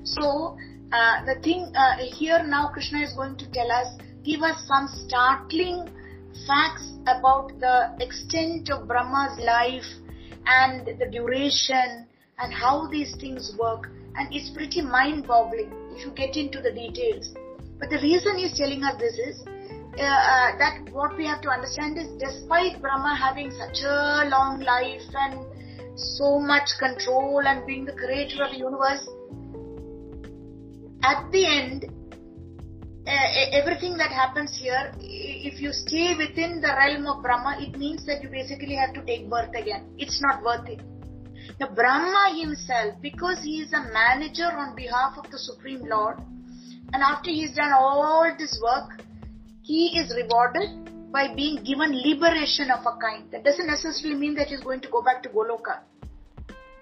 So, uh, the thing uh, here now Krishna is going to tell us, give us some startling facts about the extent of Brahma's life and the duration and how these things work. And it's pretty mind boggling if you get into the details. But the reason he's telling us this is uh, uh, that what we have to understand is despite Brahma having such a long life and so much control and being the creator of the universe, at the end, Uh, everything that happens here, if you stay within the realm of Brahma, it means that you basically have to take birth again. It's not worth it. Now, Brahma himself, because he is a manager on behalf of the Supreme Lord, and after he's done all this work, he is rewarded by being given liberation of a kind. That doesn't necessarily mean that he's going to go back to Goloka.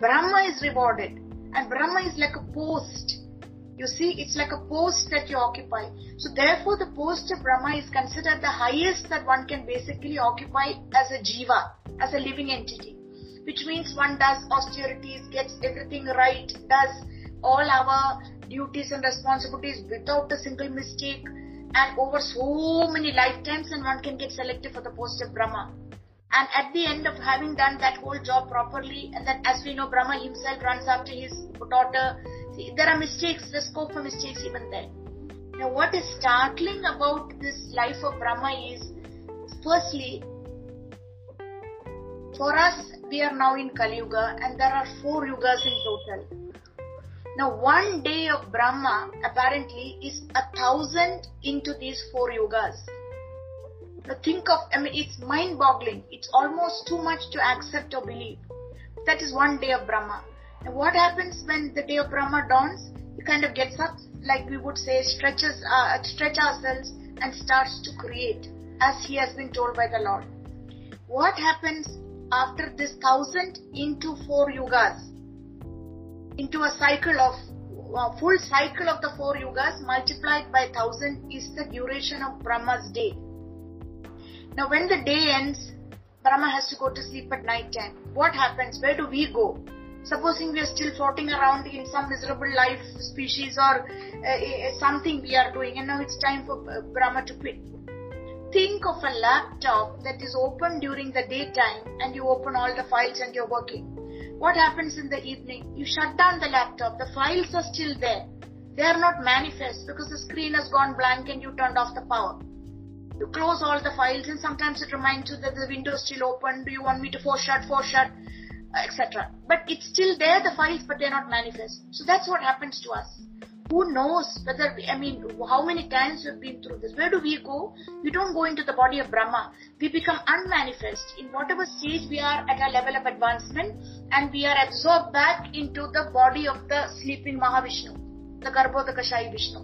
Brahma is rewarded, and Brahma is like a post. You see, it's like a post that you occupy. So therefore, the post of Brahma is considered the highest that one can basically occupy as a jiva, as a living entity. Which means one does austerities, gets everything right, does all our duties and responsibilities without a single mistake and over so many lifetimes and one can get selected for the post of Brahma. And at the end of having done that whole job properly, and then as we know, Brahma himself runs after his daughter. See, there are mistakes, there's scope for mistakes even there. Now, what is startling about this life of Brahma is, firstly, for us, we are now in Kali Yuga, and there are four yugas in total. Now, one day of Brahma apparently is a thousand into these four yugas. Now, think of, I mean, it's mind boggling. It's almost too much to accept or believe. That is one day of Brahma. Now, what happens when the day of Brahma dawns? He kind of gets up, like we would say, stretches, uh, stretch ourselves and starts to create, as he has been told by the Lord. What happens after this thousand into four yugas? into a cycle of uh, full cycle of the four yugas multiplied by thousand is the duration of Brahma's day. Now, when the day ends, Brahma has to go to sleep at night time. What happens? Where do we go? Supposing we are still floating around in some miserable life species or uh, something we are doing and now it's time for uh, Brahma to quit. Think of a laptop that is open during the daytime and you open all the files and you're working. What happens in the evening? You shut down the laptop, the files are still there. They are not manifest because the screen has gone blank and you turned off the power. You close all the files and sometimes it reminds you that the window is still open. Do you want me to force shut, force shut? Etc. But it's still there, the files, but they're not manifest. So that's what happens to us. Who knows whether, I mean, how many times we've been through this? Where do we go? We don't go into the body of Brahma. We become unmanifest in whatever stage we are at our level of advancement and we are absorbed back into the body of the sleeping Mahavishnu, the Garbhodakashayi Vishnu.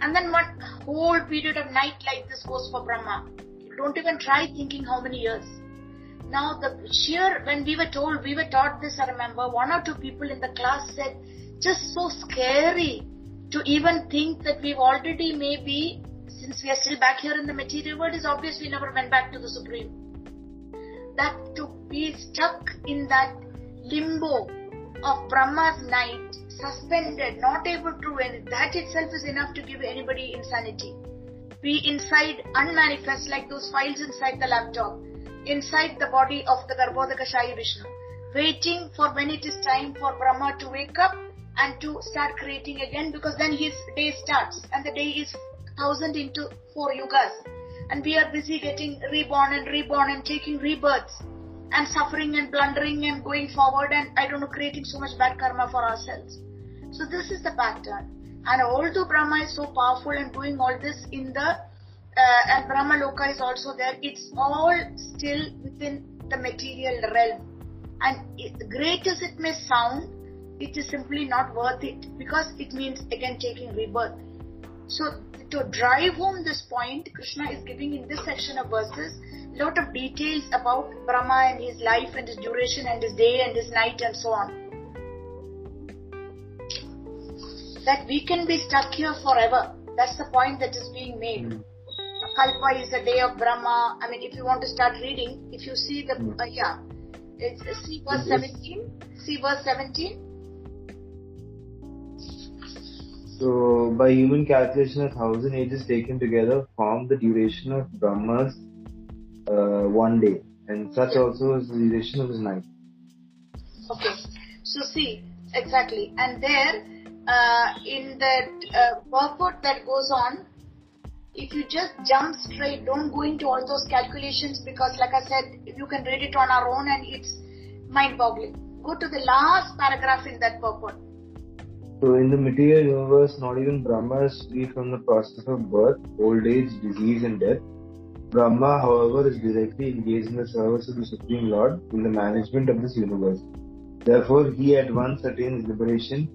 And then one whole period of night like this goes for Brahma. Don't even try thinking how many years. Now the sheer, when we were told, we were taught this, I remember, one or two people in the class said, just so scary to even think that we've already maybe, since we are still back here in the material world, is obvious we never went back to the Supreme. That to be stuck in that limbo of Brahma's night, suspended, not able to anything, that itself is enough to give anybody insanity. Be inside, unmanifest, like those files inside the laptop inside the body of the Garbhodakashayi Vishnu, waiting for when it is time for Brahma to wake up and to start creating again because then his day starts and the day is thousand into four yugas. And we are busy getting reborn and reborn and taking rebirths and suffering and blundering and going forward and I don't know, creating so much bad karma for ourselves. So this is the pattern. And although Brahma is so powerful and doing all this in the uh, and Brahma Loka is also there. It's all still within the material realm. And great as it may sound, it is simply not worth it because it means again taking rebirth. So to drive home this point, Krishna is giving in this section of verses a lot of details about Brahma and his life and his duration and his day and his night and so on. That we can be stuck here forever. That's the point that is being made. Kalpa is the day of Brahma. I mean, if you want to start reading, if you see the, uh, yeah, it's, uh, see verse 17. See verse 17. So, by human calculation, a thousand ages taken together form the duration of Brahma's uh, one day, and such also is the duration of his night. Okay, so see exactly, and there uh, in that uh, purport that goes on, if you just jump straight, don't go into all those calculations because, like I said, you can read it on our own and it's mind boggling. Go to the last paragraph in that purport. So, in the material universe, not even Brahma is free from the process of birth, old age, disease, and death. Brahma, however, is directly engaged in the service of the Supreme Lord in the management of this universe. Therefore, he at once attains liberation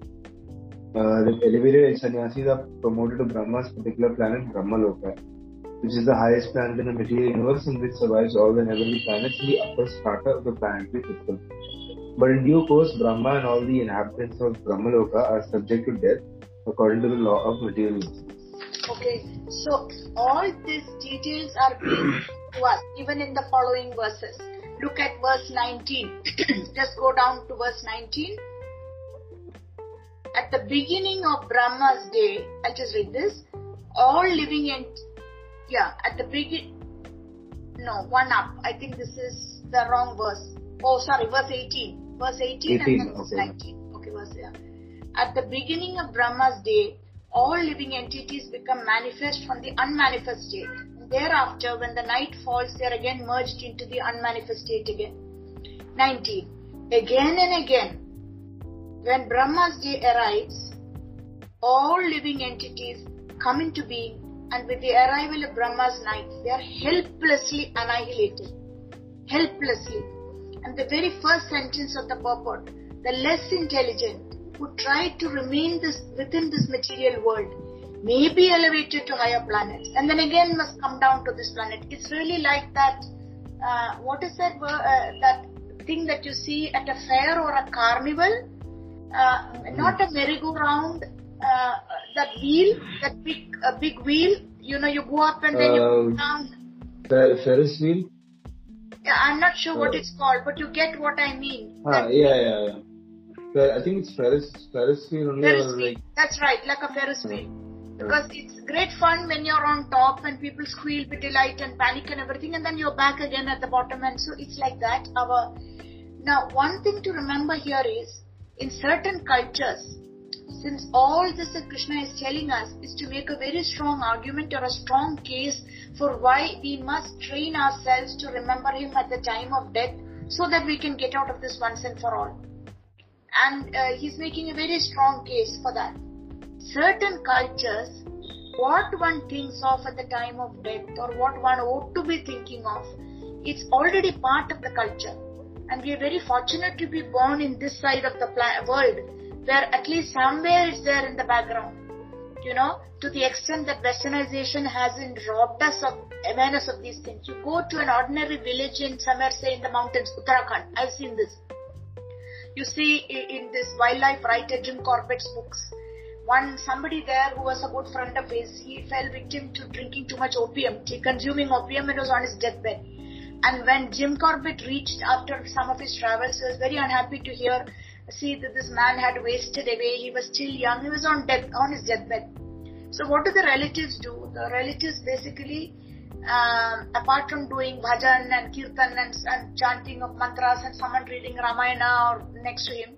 uh, the elevated sannyasis are promoted to Brahma's particular planet, Brahmaloka, which is the highest planet in the material universe and which survives all the heavenly planets in the upper strata of the planetary system. But in due course, Brahma and all the inhabitants of Brahmaloka are subject to death according to the law of materialism. Okay, so all these details are given to us even in the following verses. Look at verse 19. Just go down to verse 19 at the beginning of Brahma's day, I'll just read this, all living ent, yeah, at the begin, no, one up. I think this is the wrong verse. Oh, sorry, verse 18. Verse 18, 18 and then verse okay. 19. Okay, verse, yeah. At the beginning of Brahma's day, all living entities become manifest from the unmanifest state. Thereafter, when the night falls, they are again merged into the unmanifest state again. 19. Again and again, when Brahma's day arrives, all living entities come into being and with the arrival of Brahma's night, they are helplessly annihilated. Helplessly. And the very first sentence of the purport, the less intelligent who try to remain this, within this material world may be elevated to higher planets and then again must come down to this planet. It's really like that, uh, what is that, uh, that thing that you see at a fair or a carnival? Uh, not a merry-go-round, uh, that wheel, that big, uh, big wheel. You know, you go up and then you go uh, down. Fer- Ferris wheel. Yeah, I'm not sure what it's called, but you get what I mean. Ah, yeah, yeah, yeah. I think it's Ferris Ferris wheel only. Ferris wheel. Like... That's right, like a Ferris wheel. Because it's great fun when you're on top and people squeal with delight and panic and everything, and then you're back again at the bottom, and so it's like that. Our now, one thing to remember here is in certain cultures, since all this that Krishna is telling us is to make a very strong argument or a strong case for why we must train ourselves to remember Him at the time of death so that we can get out of this once and for all. And uh, He's making a very strong case for that. Certain cultures, what one thinks of at the time of death or what one ought to be thinking of, it's already part of the culture. And we are very fortunate to be born in this side of the world where at least somewhere it's there in the background. You know, to the extent that westernization hasn't robbed us of awareness of these things. You go to an ordinary village in somewhere, say in the mountains, Uttarakhand. I've seen this. You see in this wildlife writer Jim Corbett's books, one somebody there who was a good friend of his, he fell victim to drinking too much opium, consuming opium and was on his deathbed. And when Jim Corbett reached after some of his travels, he was very unhappy to hear see that this man had wasted away. He was still young. He was on death, on his deathbed. So what do the relatives do? The relatives basically, um, apart from doing bhajan and kirtan and, and chanting of mantras and someone reading Ramayana or next to him,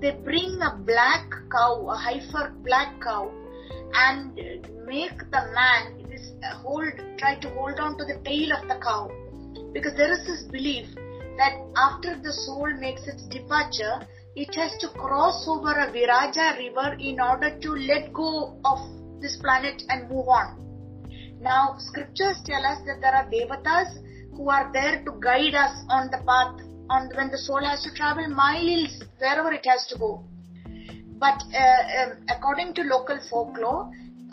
they bring a black cow, a heifer black cow, and make the man this uh, hold, try to hold on to the tail of the cow, because there is this belief that after the soul makes its departure, it has to cross over a Viraja river in order to let go of this planet and move on. Now, scriptures tell us that there are devatas who are there to guide us on the path on when the soul has to travel miles wherever it has to go. But uh, um, according to local folklore,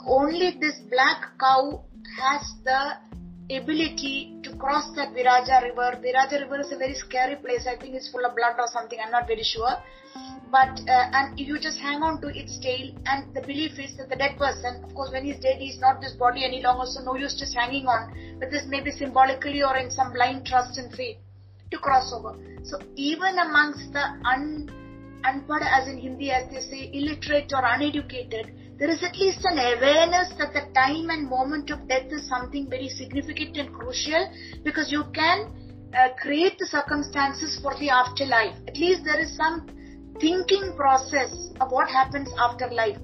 only this black cow has the ability to cross that Viraja river. Viraja river is a very scary place. I think it's full of blood or something. I'm not very sure. But uh, and if you just hang on to its tail, and the belief is that the dead person, of course, when he's dead, he's not this body any longer, so no use just hanging on. But this may be symbolically or in some blind trust and faith to cross over. So even amongst the un unpad, as in Hindi, as they say, illiterate or uneducated, there is at least an awareness that the time and moment of death is something very significant and crucial because you can uh, create the circumstances for the afterlife. At least there is some thinking process of what happens after life.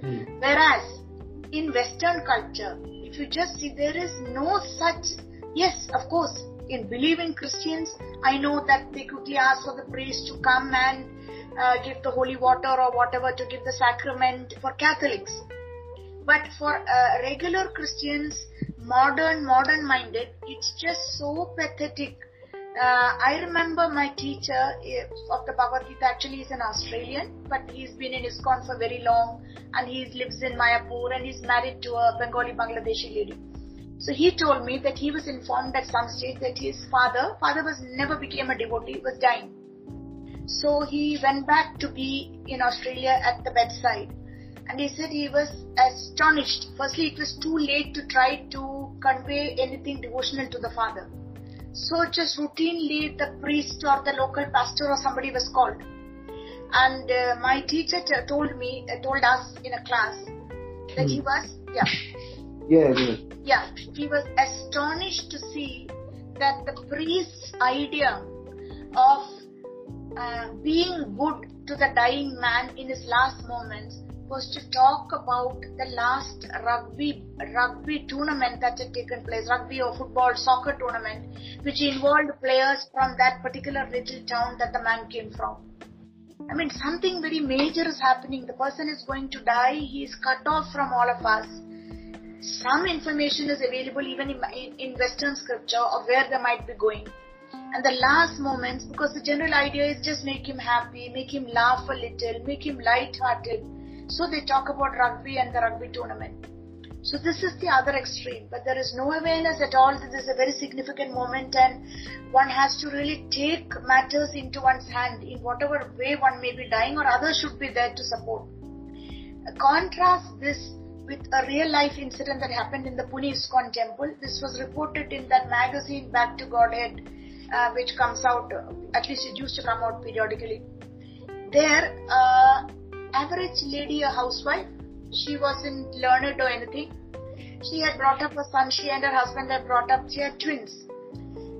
Hmm. Whereas in Western culture, if you just see, there is no such, yes, of course, in believing Christians, I know that they quickly ask for the priest to come and uh, give the holy water or whatever to give the sacrament for Catholics. But for uh, regular Christians, modern, modern minded, it's just so pathetic. Uh, I remember my teacher eh, of the Bhagavad Gita actually is an Australian, but he's been in ISKCON for very long and he lives in Mayapur and he's married to a Bengali Bangladeshi lady. So he told me that he was informed at some stage that his father, father was never became a devotee, was dying. So he went back to be in Australia at the bedside. And he said he was astonished. Firstly, it was too late to try to convey anything devotional to the father. So just routinely the priest or the local pastor or somebody was called. And uh, my teacher t- told me, uh, told us in a class that he hmm. was, yeah. Yeah, yeah. He was astonished to see that the priest's idea of uh, being good to the dying man in his last moments was to talk about the last rugby rugby tournament that had taken place, rugby or football soccer tournament, which involved players from that particular little town that the man came from. I mean, something very major is happening. The person is going to die. He is cut off from all of us. Some information is available even in, in, in Western scripture of where they might be going and the last moments because the general idea is just make him happy, make him laugh a little, make him light-hearted. So they talk about rugby and the rugby tournament. So this is the other extreme, but there is no awareness at all this is a very significant moment and one has to really take matters into one's hand in whatever way one may be dying or others should be there to support. Contrast this with a real life incident that happened in the Pune ISKCON temple. This was reported in that magazine Back to Godhead, uh, which comes out, at least it used to come out periodically. There, uh, average lady, a housewife, she wasn't learned or anything. She had brought up a son, she and her husband had brought up, she had twins.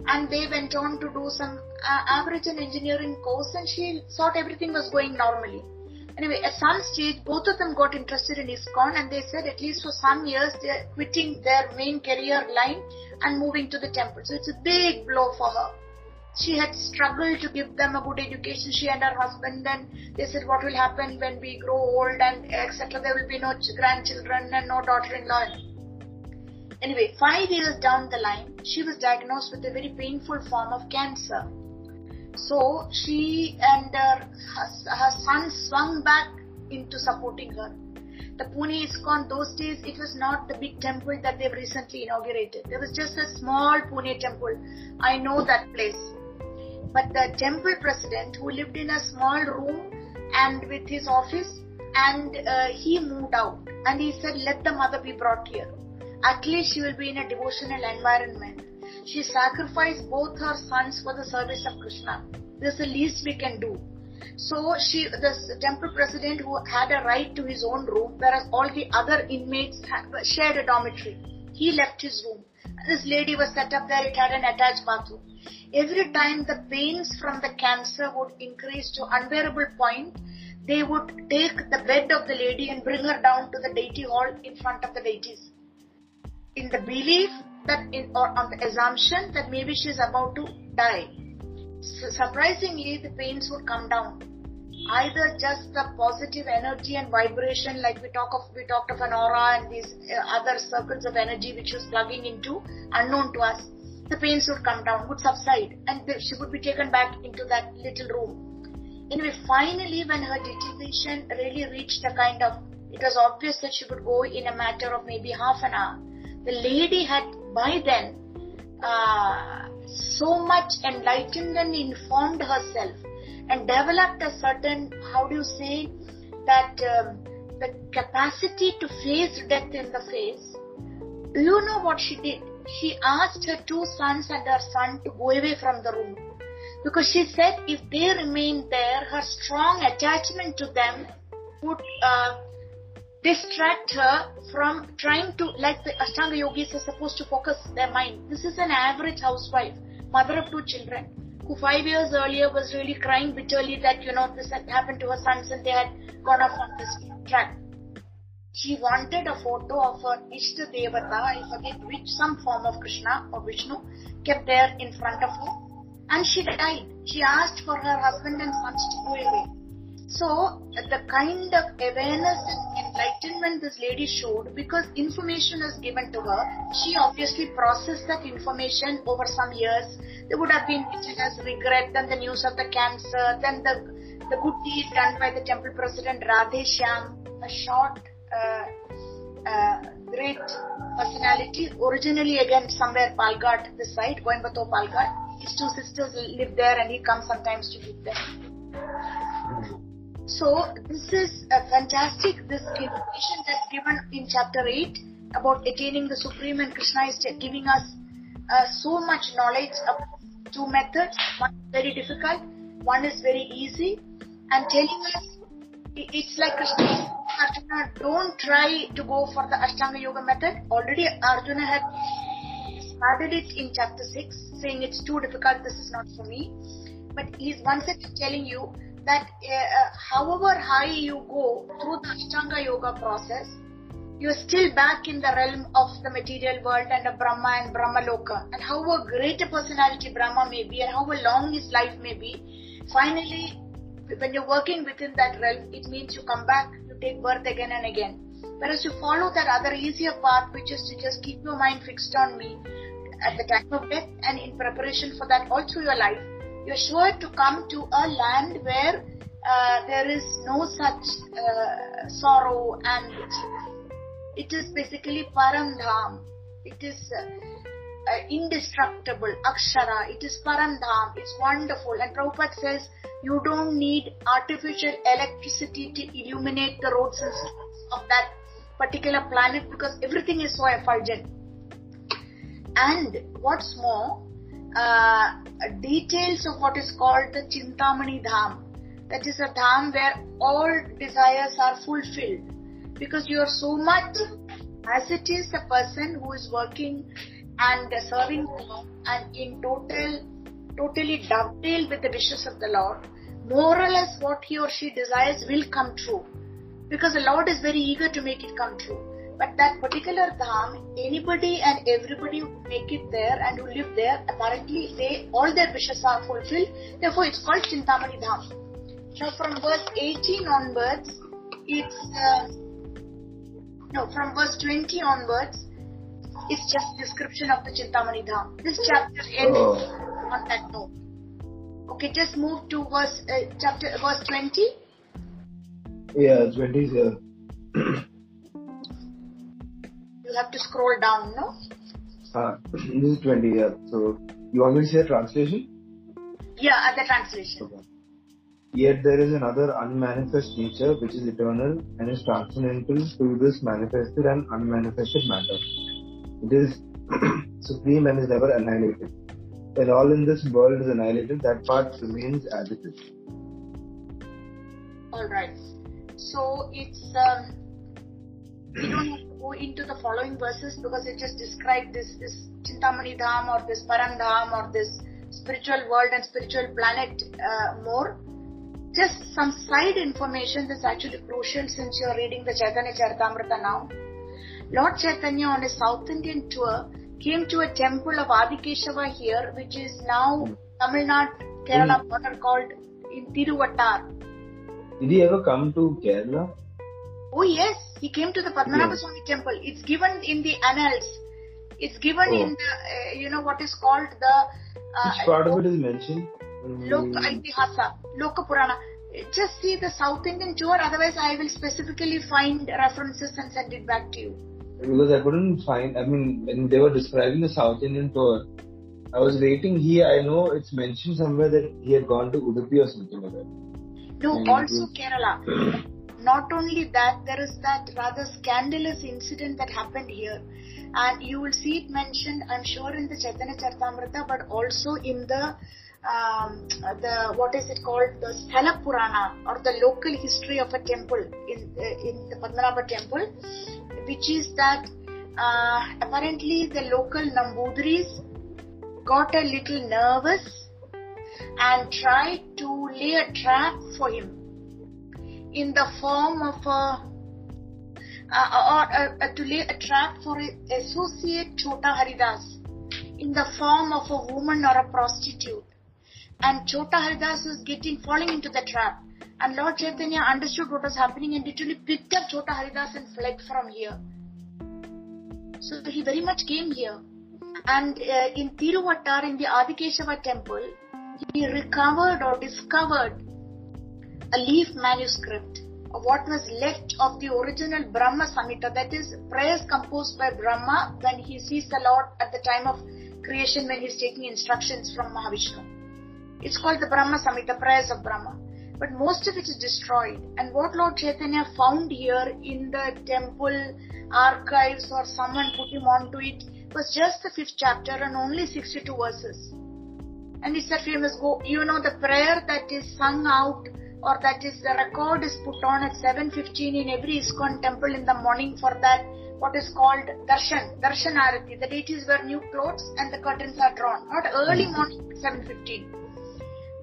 And they went on to do some uh, average and engineering course and she thought everything was going normally. Anyway, at some stage, both of them got interested in ISKCON and they said at least for some years they're quitting their main career line and moving to the temple. So it's a big blow for her. She had struggled to give them a good education, she and her husband, and they said, What will happen when we grow old and etc. There will be no grandchildren and no daughter in law. Anyway, five years down the line, she was diagnosed with a very painful form of cancer. So she and her, her son swung back into supporting her. The Pune ISKCON, those days, it was not the big temple that they've recently inaugurated. There was just a small Pune temple. I know that place. But the temple president, who lived in a small room and with his office, and uh, he moved out. And he said, let the mother be brought here. At least she will be in a devotional environment she sacrificed both her sons for the service of Krishna. This is the least we can do. So she, the temple president who had a right to his own room, whereas all the other inmates shared a dormitory. He left his room. This lady was set up there, it had an attached bathroom. Every time the pains from the cancer would increase to unbearable point, they would take the bed of the lady and bring her down to the deity hall in front of the deities. In the belief that in, or on the assumption that maybe she's about to die. So surprisingly, the pains would come down. Either just the positive energy and vibration, like we talk of, we talked of an aura and these uh, other circles of energy which was plugging into, unknown to us. The pains would come down, would subside, and she would be taken back into that little room. Anyway, finally, when her deterioration really reached a kind of, it was obvious that she would go in a matter of maybe half an hour. The lady had by then uh, so much enlightened and informed herself and developed a certain, how do you say, that um, the capacity to face death in the face. You know what she did? She asked her two sons and her son to go away from the room. Because she said if they remained there, her strong attachment to them would uh, distract her from trying to, like the Ashtanga yogis are supposed to focus their mind. This is an average housewife, mother of two children, who five years earlier was really crying bitterly that, you know, this had happened to her sons and they had gone off on this track. She wanted a photo of her Ishta Devata, I forget which, some form of Krishna or Vishnu, kept there in front of her. And she died. She asked for her husband and sons to go away. So, the kind of awareness and enlightenment this lady showed, because information was given to her, she obviously processed that information over some years. There would have been as regret, then the news of the cancer, then the, the good deed done by the temple president Radhe Shyam, a short, uh, uh, great personality, originally again somewhere Palghat, this side, Coimbatore Palghat. His two sisters live there and he comes sometimes to live there. So this is a fantastic, this information that's given in chapter 8 about attaining the Supreme and Krishna is giving us uh, so much knowledge of two methods. One is very difficult, one is very easy and telling us it's like Krishna Arjuna don't try to go for the Ashtanga Yoga method. Already Arjuna had started it in chapter 6 saying it's too difficult, this is not for me. But he's once again telling you that uh, however high you go through the Ashtanga Yoga process, you're still back in the realm of the material world and of Brahma and Brahma Loka. And however great a personality Brahma may be and however long his life may be, finally, when you're working within that realm, it means you come back, you take birth again and again. Whereas you follow that other easier path, which is to just keep your mind fixed on me at the time of death and in preparation for that all through your life, you're sure to come to a land where uh, there is no such uh, sorrow and it is basically Paramdham. It is uh, indestructible, Akshara. It is Paramdham. It's wonderful. And Prabhupada says you don't need artificial electricity to illuminate the roads and streets of that particular planet because everything is so effulgent. And what's more, uh, details of what is called the Chintamani Dham. That is a dham where all desires are fulfilled because you are so much as it is a person who is working and serving and in total totally dovetail with the wishes of the Lord, more or less what he or she desires will come true. Because the Lord is very eager to make it come true. But that particular dham, anybody and everybody who make it there and who live there, apparently they all their wishes are fulfilled. Therefore, it's called Chintamani Dham. Now, from verse 18 onwards, it's uh, no, from verse 20 onwards, it's just description of the Chintamani Dham. This chapter ends oh. on that note. Okay, just move to verse uh, chapter verse 20. Yeah, 20 is here. you have to scroll down, no? Uh, this is 20, yeah. So, you want me to say translation? Yeah, at the translation. Okay. Yet there is another unmanifest nature which is eternal and is transcendental to this manifested and unmanifested matter. It is supreme and is never annihilated. When all in this world is annihilated, that part remains as it is. Alright. So it's um, we don't have go into the following verses because it just described this this Chintamani Dham or this Parandham or this spiritual world and spiritual planet uh, more. Just some side information that's actually crucial since you're reading the Chaitanya Charitamrita now. Lord Chaitanya on his South Indian tour came to a temple of Adikeshava here, which is now hmm. Tamil Nadu, Kerala mm. border called in Tiruvattar. Did he ever come to Kerala? Oh yes, he came to the Padmanabha Swami temple. It's given in the annals. It's given oh. in the, uh, you know, what is called the... Uh, Which part of it is mentioned? Loka Itihasa, Loka Purana. Just see the South Indian tour, otherwise I will specifically find references and send it back to you because I couldn't find. I mean, when they were describing the South Indian tour, I was waiting. here. I know it's mentioned somewhere that he had gone to Udupi or something like that. No, and also Kerala. Not only that, there is that rather scandalous incident that happened here, and you will see it mentioned. I'm sure in the Chaitanya Charitamrita, but also in the um, the what is it called the Sthala Purana or the local history of a temple in uh, in the Padmanabha temple which is that uh, apparently the local Nambudris got a little nervous and tried to lay a trap for him in the form of a uh, or uh, to lay a trap for associate Chota Haridas in the form of a woman or a prostitute. And Chota Haridas was getting falling into the trap. And Lord Chaitanya understood what was happening and literally picked up Chota Haridas and fled from here. So he very much came here. And uh, in Tiruvattar, in the Adikeshava temple, he recovered or discovered a leaf manuscript of what was left of the original Brahma Samhita, that is, prayers composed by Brahma when he sees the Lord at the time of creation when he's taking instructions from Mahavishnu. It's called the Brahma Samhita, prayers of Brahma but most of it is destroyed. And what Lord Chaitanya found here in the temple archives or someone put him onto it was just the fifth chapter and only 62 verses. And it's a famous go, you know, the prayer that is sung out or that is the record is put on at 7.15 in every ISKCON temple in the morning for that what is called darshan, darshan arati. The deities wear new clothes and the curtains are drawn. Not early morning 7.15.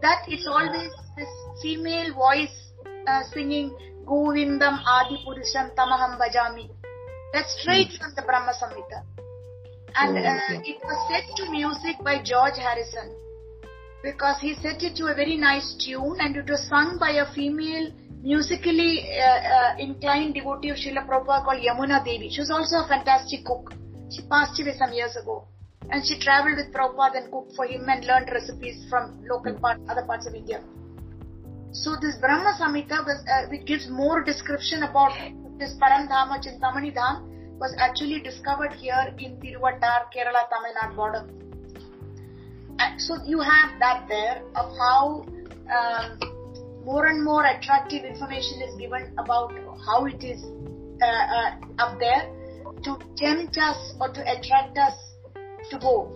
That it's always this female voice uh, singing Govindam Adi Purusham Tamaham Bhajami. That's straight mm. from the Brahma Samhita. And uh, it was set to music by George Harrison because he set it to a very nice tune and it was sung by a female musically uh, uh, inclined devotee of Srila Prabhupada called Yamuna Devi. She was also a fantastic cook. She passed away some years ago. And she traveled with Prabhupada and cooked for him and learned recipes from local part, other parts of India. So this Brahma Samhita was, uh, which gives more description about this Parandham or Chintamani Dham was actually discovered here in Tiruvattar, Kerala, Tamil Nadu border. So you have that there of how um, more and more attractive information is given about how it is uh, uh, up there to tempt us or to attract us to go.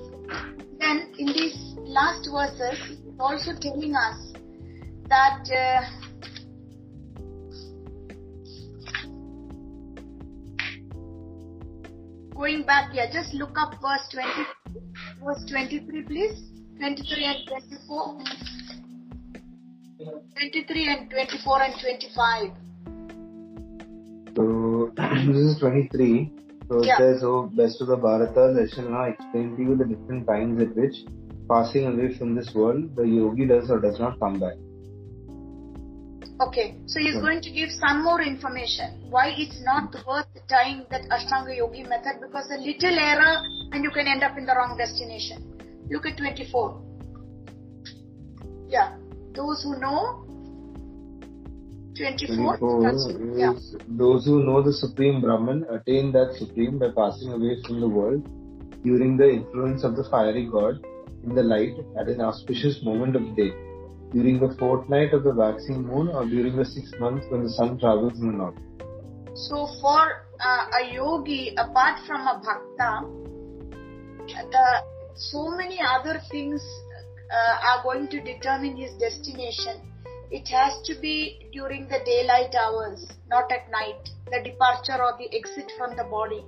Then in these last verses, also telling us that uh, going back here, just look up verse 20, verse 23, please. 23 and 24. 23 and 24 and 25. So this is 23. So Yeah. it says, "O best of the Bharata, I shall now explain to you the different times at which, passing away from this world, the yogi does or does not come back." Okay, so he's hmm. going to give some more information. Why it's not worth trying that Ashtanga Yogi method because a little error and you can end up in the wrong destination. Look at 24. Yeah, those who know 24. 24 yeah. those who know the supreme Brahman attain that supreme by passing away from the world during the influence of the fiery god in the light at an auspicious moment of day, during the fortnight of the waxing moon, or during the six months when the sun travels in the north. So for uh, a yogi, apart from a bhakta, the so many other things uh, are going to determine his destination. It has to be during the daylight hours, not at night, the departure or the exit from the body.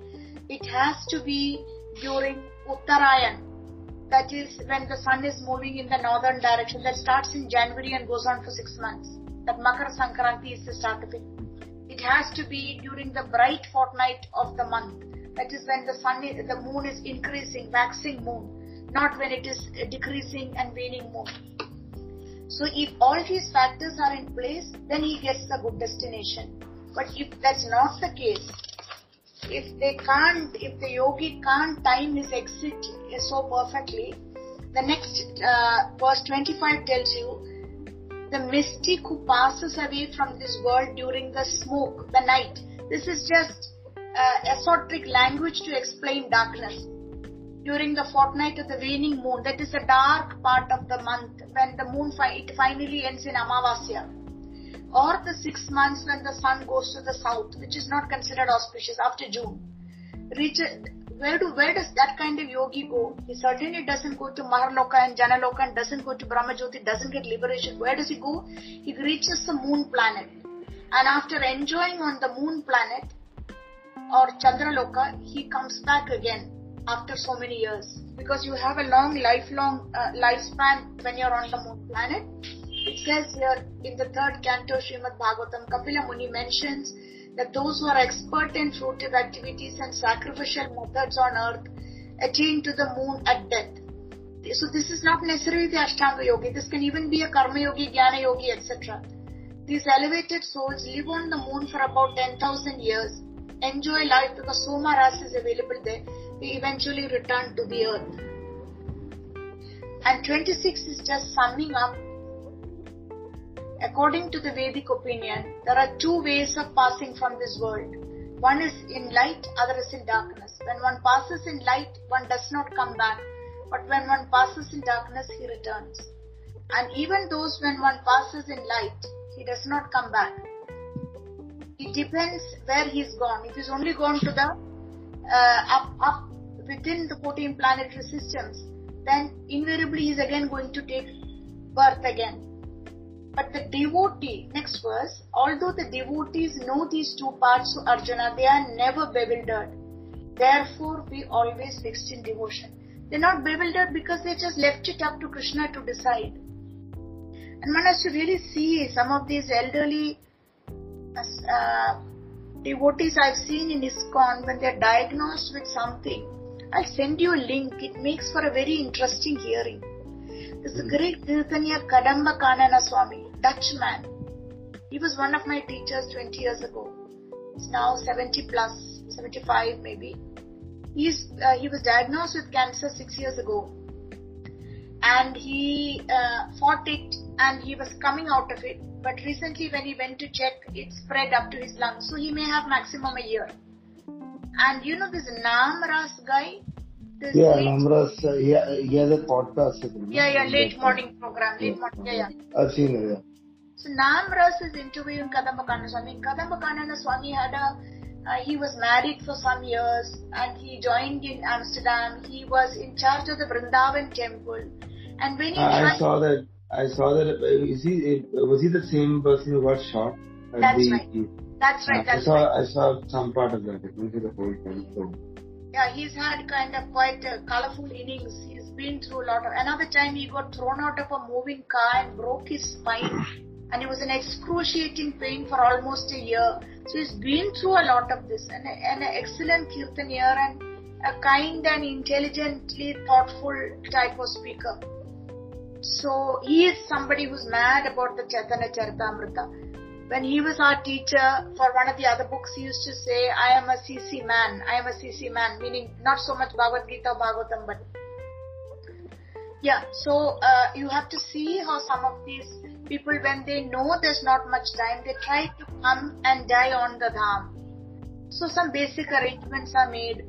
It has to be during Uttarayan, that is when the sun is moving in the northern direction. That starts in January and goes on for six months. That Makar Sankranti is the start of it. It has to be during the bright fortnight of the month. That is when the sun, is, the moon is increasing, waxing moon, not when it is decreasing and waning moon. So if all these factors are in place, then he gets a good destination. But if that's not the case, if they can't, if the yogi can't time his exit so perfectly, the next uh, verse 25 tells you the mystic who passes away from this world during the smoke, the night. This is just uh, esoteric language to explain darkness. During the fortnight of the waning moon, that is a dark part of the month when the moon fi- it finally ends in Amavasya. Or the six months when the sun goes to the south, which is not considered auspicious after June. Where do where does that kind of yogi go? He certainly doesn't go to Maharloka and Janaloka and doesn't go to Brahmajyoti, doesn't get liberation. Where does he go? He reaches the moon planet. And after enjoying on the moon planet or Chandraloka, he comes back again after so many years. Because you have a long, lifelong uh, lifespan when you're on the moon planet. It says here in the third canto Srimad Bhagavatam, Kapila Muni mentions that those who are expert in fruitive activities and sacrificial methods on earth attain to the moon at death. So this is not necessarily the Ashtanga Yogi. This can even be a Karma Yogi, Jnana Yogi, etc. These elevated souls live on the moon for about 10,000 years, enjoy life because Soma Ras is available there. They eventually return to the earth. And 26 is just summing up According to the Vedic opinion, there are two ways of passing from this world. One is in light, other is in darkness. When one passes in light, one does not come back. But when one passes in darkness, he returns. And even those when one passes in light, he does not come back. It depends where he's gone. If he's only gone to the uh, up, up within the 14 planetary systems, then invariably he's again going to take birth again. But the devotee, next verse, although the devotees know these two parts to Arjuna, they are never bewildered. Therefore, we always fixed in devotion. They're not bewildered because they just left it up to Krishna to decide. And one has to really see some of these elderly uh, devotees I've seen in ISKCON when they're diagnosed with something. I'll send you a link. It makes for a very interesting hearing. There's a great Kirtanya Kadamba Kanana Swami. He was one of my teachers 20 years ago. He's now 70 plus, 75 maybe. He's, uh, he was diagnosed with cancer six years ago. And he uh, fought it and he was coming out of it. But recently when he went to check, it spread up to his lungs. So he may have maximum a year. And you know this Nam Ras guy? This Yeah, late- Namras, uh, he, he has a podcast. Yeah, yeah, late morning program, late Yeah. morning, yeah, yeah. I've seen it, yeah. So Nam Ras is interviewing Kadamba Kanana Swami. Kadambakana Swami had a Uh, he was married for some years and he joined in Amsterdam. He was in charge of the Vrindavan temple. And when he I, I saw that. I saw that. uh, he? Was he the same person who got shot? That's the- right. That's right. I That's saw. right. I saw some part of that. I didn't see the whole thing. So. Yeah, he's had kind of quite a colorful innings. He's been through a lot of. Another time he got thrown out of a moving car and broke his spine, and it was an excruciating pain for almost a year. So he's been through a lot of this, and, and an excellent kirtanier and a kind and intelligently thoughtful type of speaker. So he is somebody who's mad about the Chaitanya Charitamrita. When he was our teacher for one of the other books, he used to say, I am a CC man, I am a CC man, meaning not so much Bhagavad Gita Bhagavatam, but yeah, so uh, you have to see how some of these people, when they know there's not much time, they try to come and die on the dham. So some basic arrangements are made.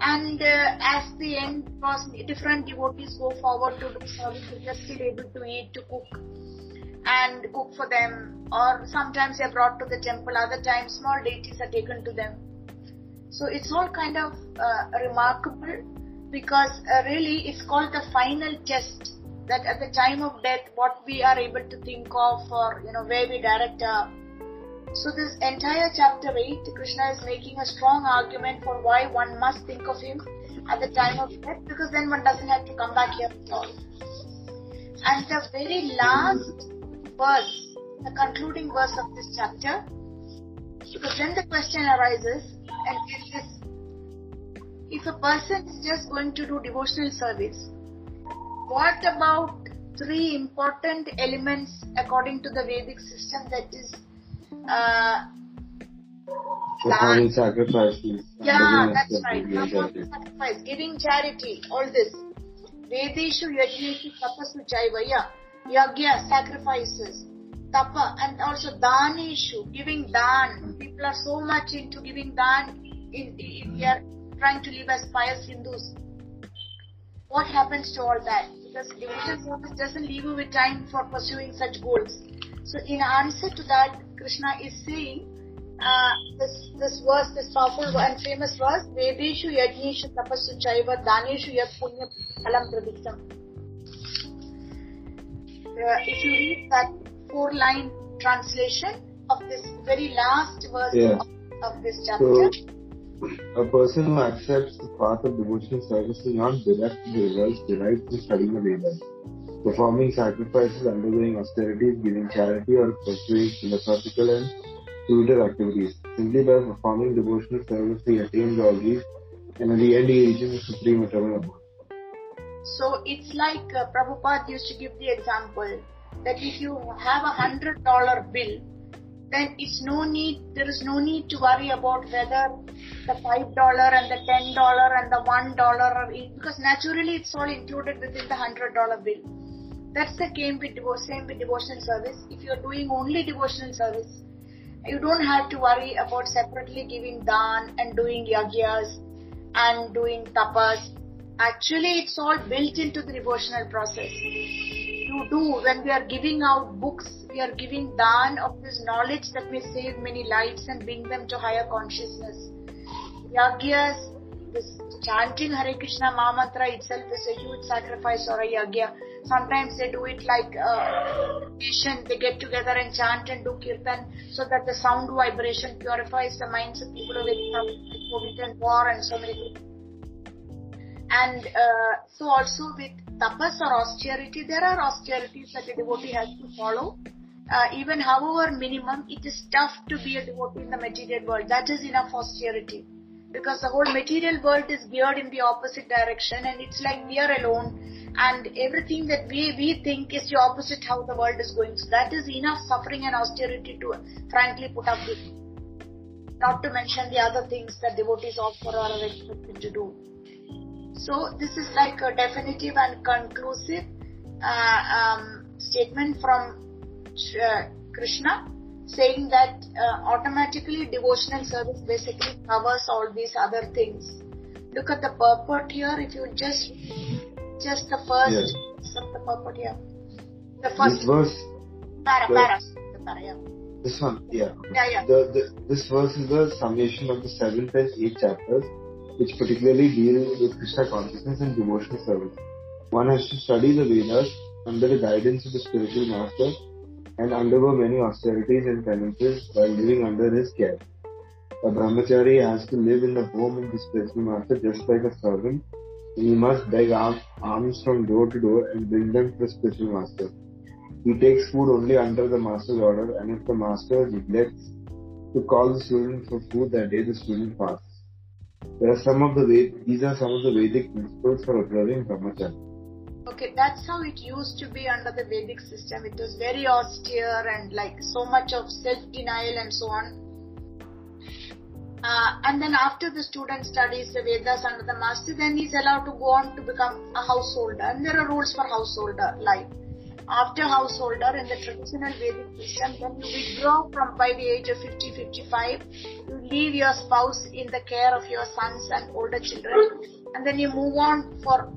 And uh, as the end different devotees go forward to do service, they're still able to eat, to cook and cook for them. Or sometimes they're brought to the temple, other times small deities are taken to them. So it's all kind of uh, remarkable because uh, really it's called the final test that at the time of death what we are able to think of or you know where we direct our so this entire chapter 8 krishna is making a strong argument for why one must think of him at the time of death because then one doesn't have to come back here at all and the very last verse the concluding verse of this chapter because then the question arises and it is if a person is just going to do devotional service, what about three important elements according to the Vedic system that is, uh, sacrifices. yeah, that's right, a good performing leader. sacrifice, giving charity, all this. Vedeshu yajneshu tapasu chaiva, yeah, yagya, sacrifices, tapa, and also daneshu, giving dan. People are so much into giving dan in, in, we are trying to live as pious Hindus. What happens to all that? Because devotional service doesn't leave you with time for pursuing such goals. So in answer to that, Krishna is saying uh, this this verse, this powerful and famous verse, Vedeshu yajneshu tapasu chaiva yat punya phalam pradiktam. Uh, if you read that four line translation of this very last verse Yeah. of, of this chapter, A person who accepts the path of devotional service will not direct the results derived from studying the Vedas, performing sacrifices, undergoing austerities, giving charity, or pursuing philosophical and spiritual activities. Simply by performing devotional service, he attains all these, and at the end, he reaches the supreme eternal abode. So it's like uh, Prabhupada used to give the example that if you have a hundred dollar bill, then it's no need, there is no need to worry about whether the five dollar and the ten dollar and the one dollar are because naturally it's all included within the hundred dollar bill. That's the same with, same with devotional service. If you're doing only devotional service, you don't have to worry about separately giving dan and doing yagyas and doing tapas. Actually, it's all built into the devotional process. You do when we are giving out books, we are giving dan of this knowledge that may save many lives and bring them to higher consciousness. Yagyas, this chanting Hare Krishna Mahamantra itself is a huge sacrifice or a yagya. Sometimes they do it like a meditation. They get together and chant and do kirtan so that the sound vibration purifies the minds of people who are and war and so many things. And uh, so also with tapas or austerity, there are austerities that a devotee has to follow. Uh, even however minimum, it is tough to be a devotee in the material world. That is enough austerity. Because the whole material world is geared in the opposite direction and it's like we are alone and everything that we, we think is the opposite how the world is going. So that is enough suffering and austerity to frankly put up with. Not to mention the other things that devotees offer or are expected to do. So this is like a definitive and conclusive uh, um, statement from uh, Krishna saying that uh, automatically devotional service basically covers all these other things. Look at the purport here. If you just just the first Yes. of the purport here, the This first verse, para para, the para yeah. This one, yeah. Yeah, yeah. The, the, this verse is the summation of the seventh and eighth chapters, which particularly deal with Krishna consciousness and devotional service. One has to study the Vedas under the guidance of the spiritual master and undergo many austerities and penances while living under his care. A brahmachari has to live in the home of the spiritual master just like a servant. He must beg alms from door to door and bring them to the spiritual master. He takes food only under the master's order, and if the master neglects to call the student for food that day, the student fasts. There are some of the these are some of the Vedic principles for observing brahmacharya. Okay, that's how it used to be under the Vedic system. It was very austere and like so much of self-denial and so on. Uh, and then after the student studies the Vedas under the master, then he's allowed to go on to become a householder. And there are rules for householder life after householder in the traditional Vedic system, then you withdraw from by the age of 50, 55, you leave your spouse in the care of your sons and older children, and then you move on for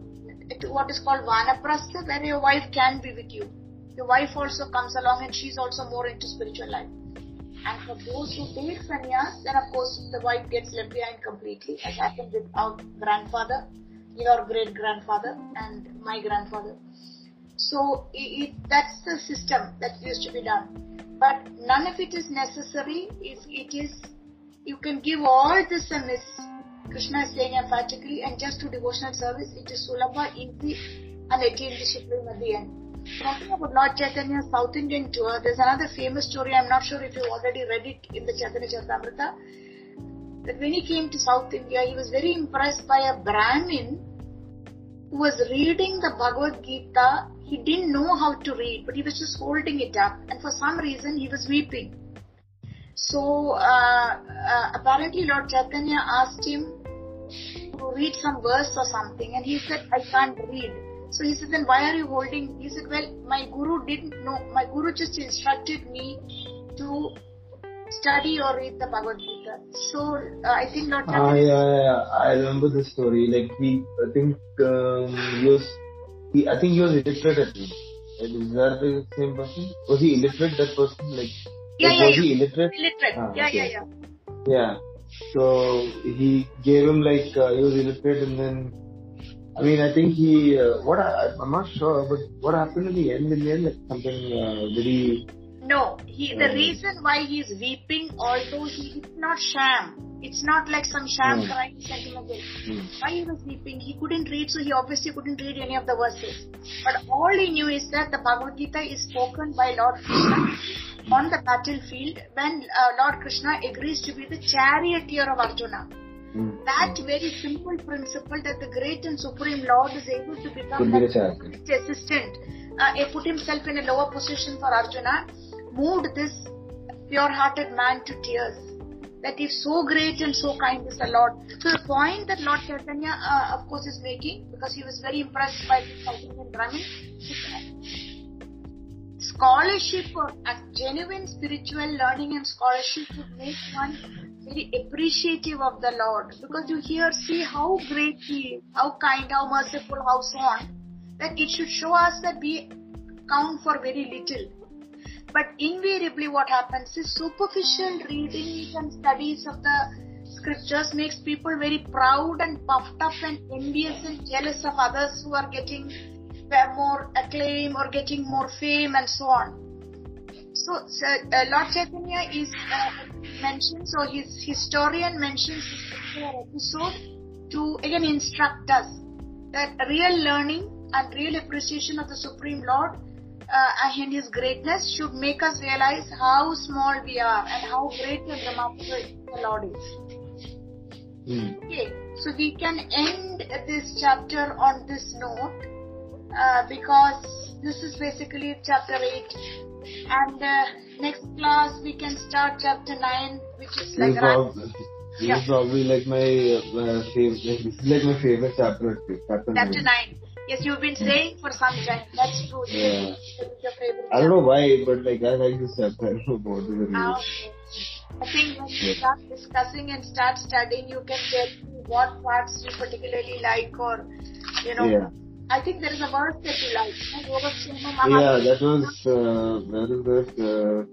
to what is called Vanaprastha, where your wife can be with you. Your wife also comes along and she's also more into spiritual life. And for those who take sannyas, then of course the wife gets left behind completely, as happened with our grandfather, your great grandfather, and my grandfather. So it, that's the system that used to be done. But none of it is necessary if it is, you can give all a miss. Krishna is saying emphatically, and just to devotional service, it is sulabha, easy, and attain discipline at the end. Talking about Lord Chaitanya's South Indian tour, there's another famous story. I'm not sure if you already read it in the Chaitanya Charitamrita. That when he came to South India, he was very impressed by a Brahmin was reading the Bhagavad Gita he didn't know how to read, but he was just holding it up, and for some reason he was weeping. So uh, uh, apparently Lord Chaitanya asked him to read some verse or something, and he said, "I can't read." So he said, "Then why are you holding?" He said, "Well, my guru didn't know. My guru just instructed me to study or read the Bhagavad Gita." So uh, I think not. Ah, yeah, yeah, I remember the story. Like he, I think um, he was he, I think he was illiterate at least. Is that the same person? Was he illiterate, that person? Like, yeah, like yeah, was yeah. he illiterate? Illiterate. Ah, yeah, okay. yeah, yeah. Yeah. So he gave him like uh, he was illiterate, and then I mean I think he uh, what I, I'm not sure, but what happened in the end? In the end, like something uh, did he? No, he. The reason why he is weeping, although he is not sham it's not like some sham mm. crying sentimental. Mm. Why he was weeping? He couldn't read, so he obviously couldn't read any of the verses. But all he knew is that the Bhagavad Gita is spoken by Lord Krishna on the battlefield when uh, Lord Krishna agrees to be the charioteer of Arjuna. Mm. That very simple principle that the great and supreme Lord is able to become the assistant, uh, put himself in a lower position for Arjuna, moved this pure-hearted man to tears that is so great and so kind is the Lord. So the point that Lord Chaitanya, uh, of course, is making, because he was very impressed by the South Indian Brahmin, scholarship or a genuine spiritual learning and scholarship would make one very appreciative of the Lord. Because you hear, see how great He is, how kind, how merciful, how so on, that it should show us that we count for very little but invariably what happens is superficial reading and studies of the scriptures makes people very proud and puffed up and envious and jealous of others who are getting more acclaim or getting more fame and so on. So, uh, Lord Chaitanya is uh, mentioned, so his historian mentions this episode to again instruct us that real learning and real appreciation of the Supreme Lord uh, and His greatness should make us realize how small we are and how great remarkable the Lord is. Mm. Okay, so we can end this chapter on this note uh, because this is basically chapter 8 and uh, next class we can start chapter 9 which is like this yeah. is probably like my uh, favorite this is like my favorite chapter chapter, chapter 9. 9 Yes, you've been saying for some time. That's true. Yeah. I don't know why, but like I like this chapter. I don't know about the reason. Ah, okay. I think when you start discussing and start studying, you can tell me what parts you particularly like, or you know. Yeah. I think there is a verse that you like. Yeah, that was, uh, where is that? Uh,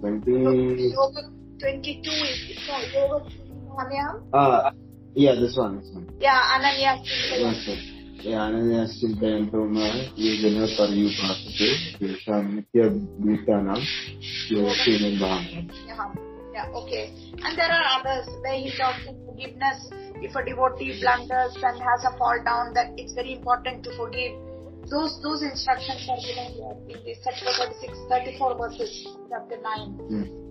20. Yoga 22 is Yogakshema Mahamyam. Ah, yeah, this one, this one. Yeah, Ananya. Yes, Yeah, Ananyaschintayantoma yejana paryupasate yesham nitya bhutanam yogakshemam bhavam. Yeah, yeah, okay. And there are others where he talks in forgiveness. If a devotee blunders and has a fall down, that it's very important to forgive. Those those instructions are given here in the chapter 36, 34 verses, chapter 9. Hmm.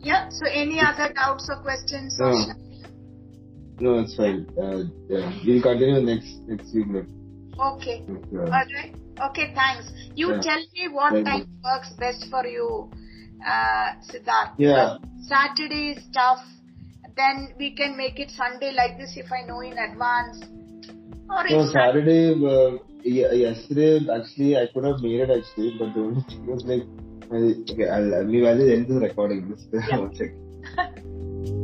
Yeah, so any other doubts or questions? No. No, it's fine. Uh, yeah. We'll continue next next week. Okay. uh, Alright. Okay, thanks. You Yeah. tell me what Thank time works best for you, uh, Siddharth. Yeah. Saturday is tough. Then we can make it Sunday like this if I know in advance. Or So Saturday, uh, ye- yesterday actually I could have made it actually, but the only thing was like, I, okay, I'll, I'll, I'll end this recording. Just Yeah. one second.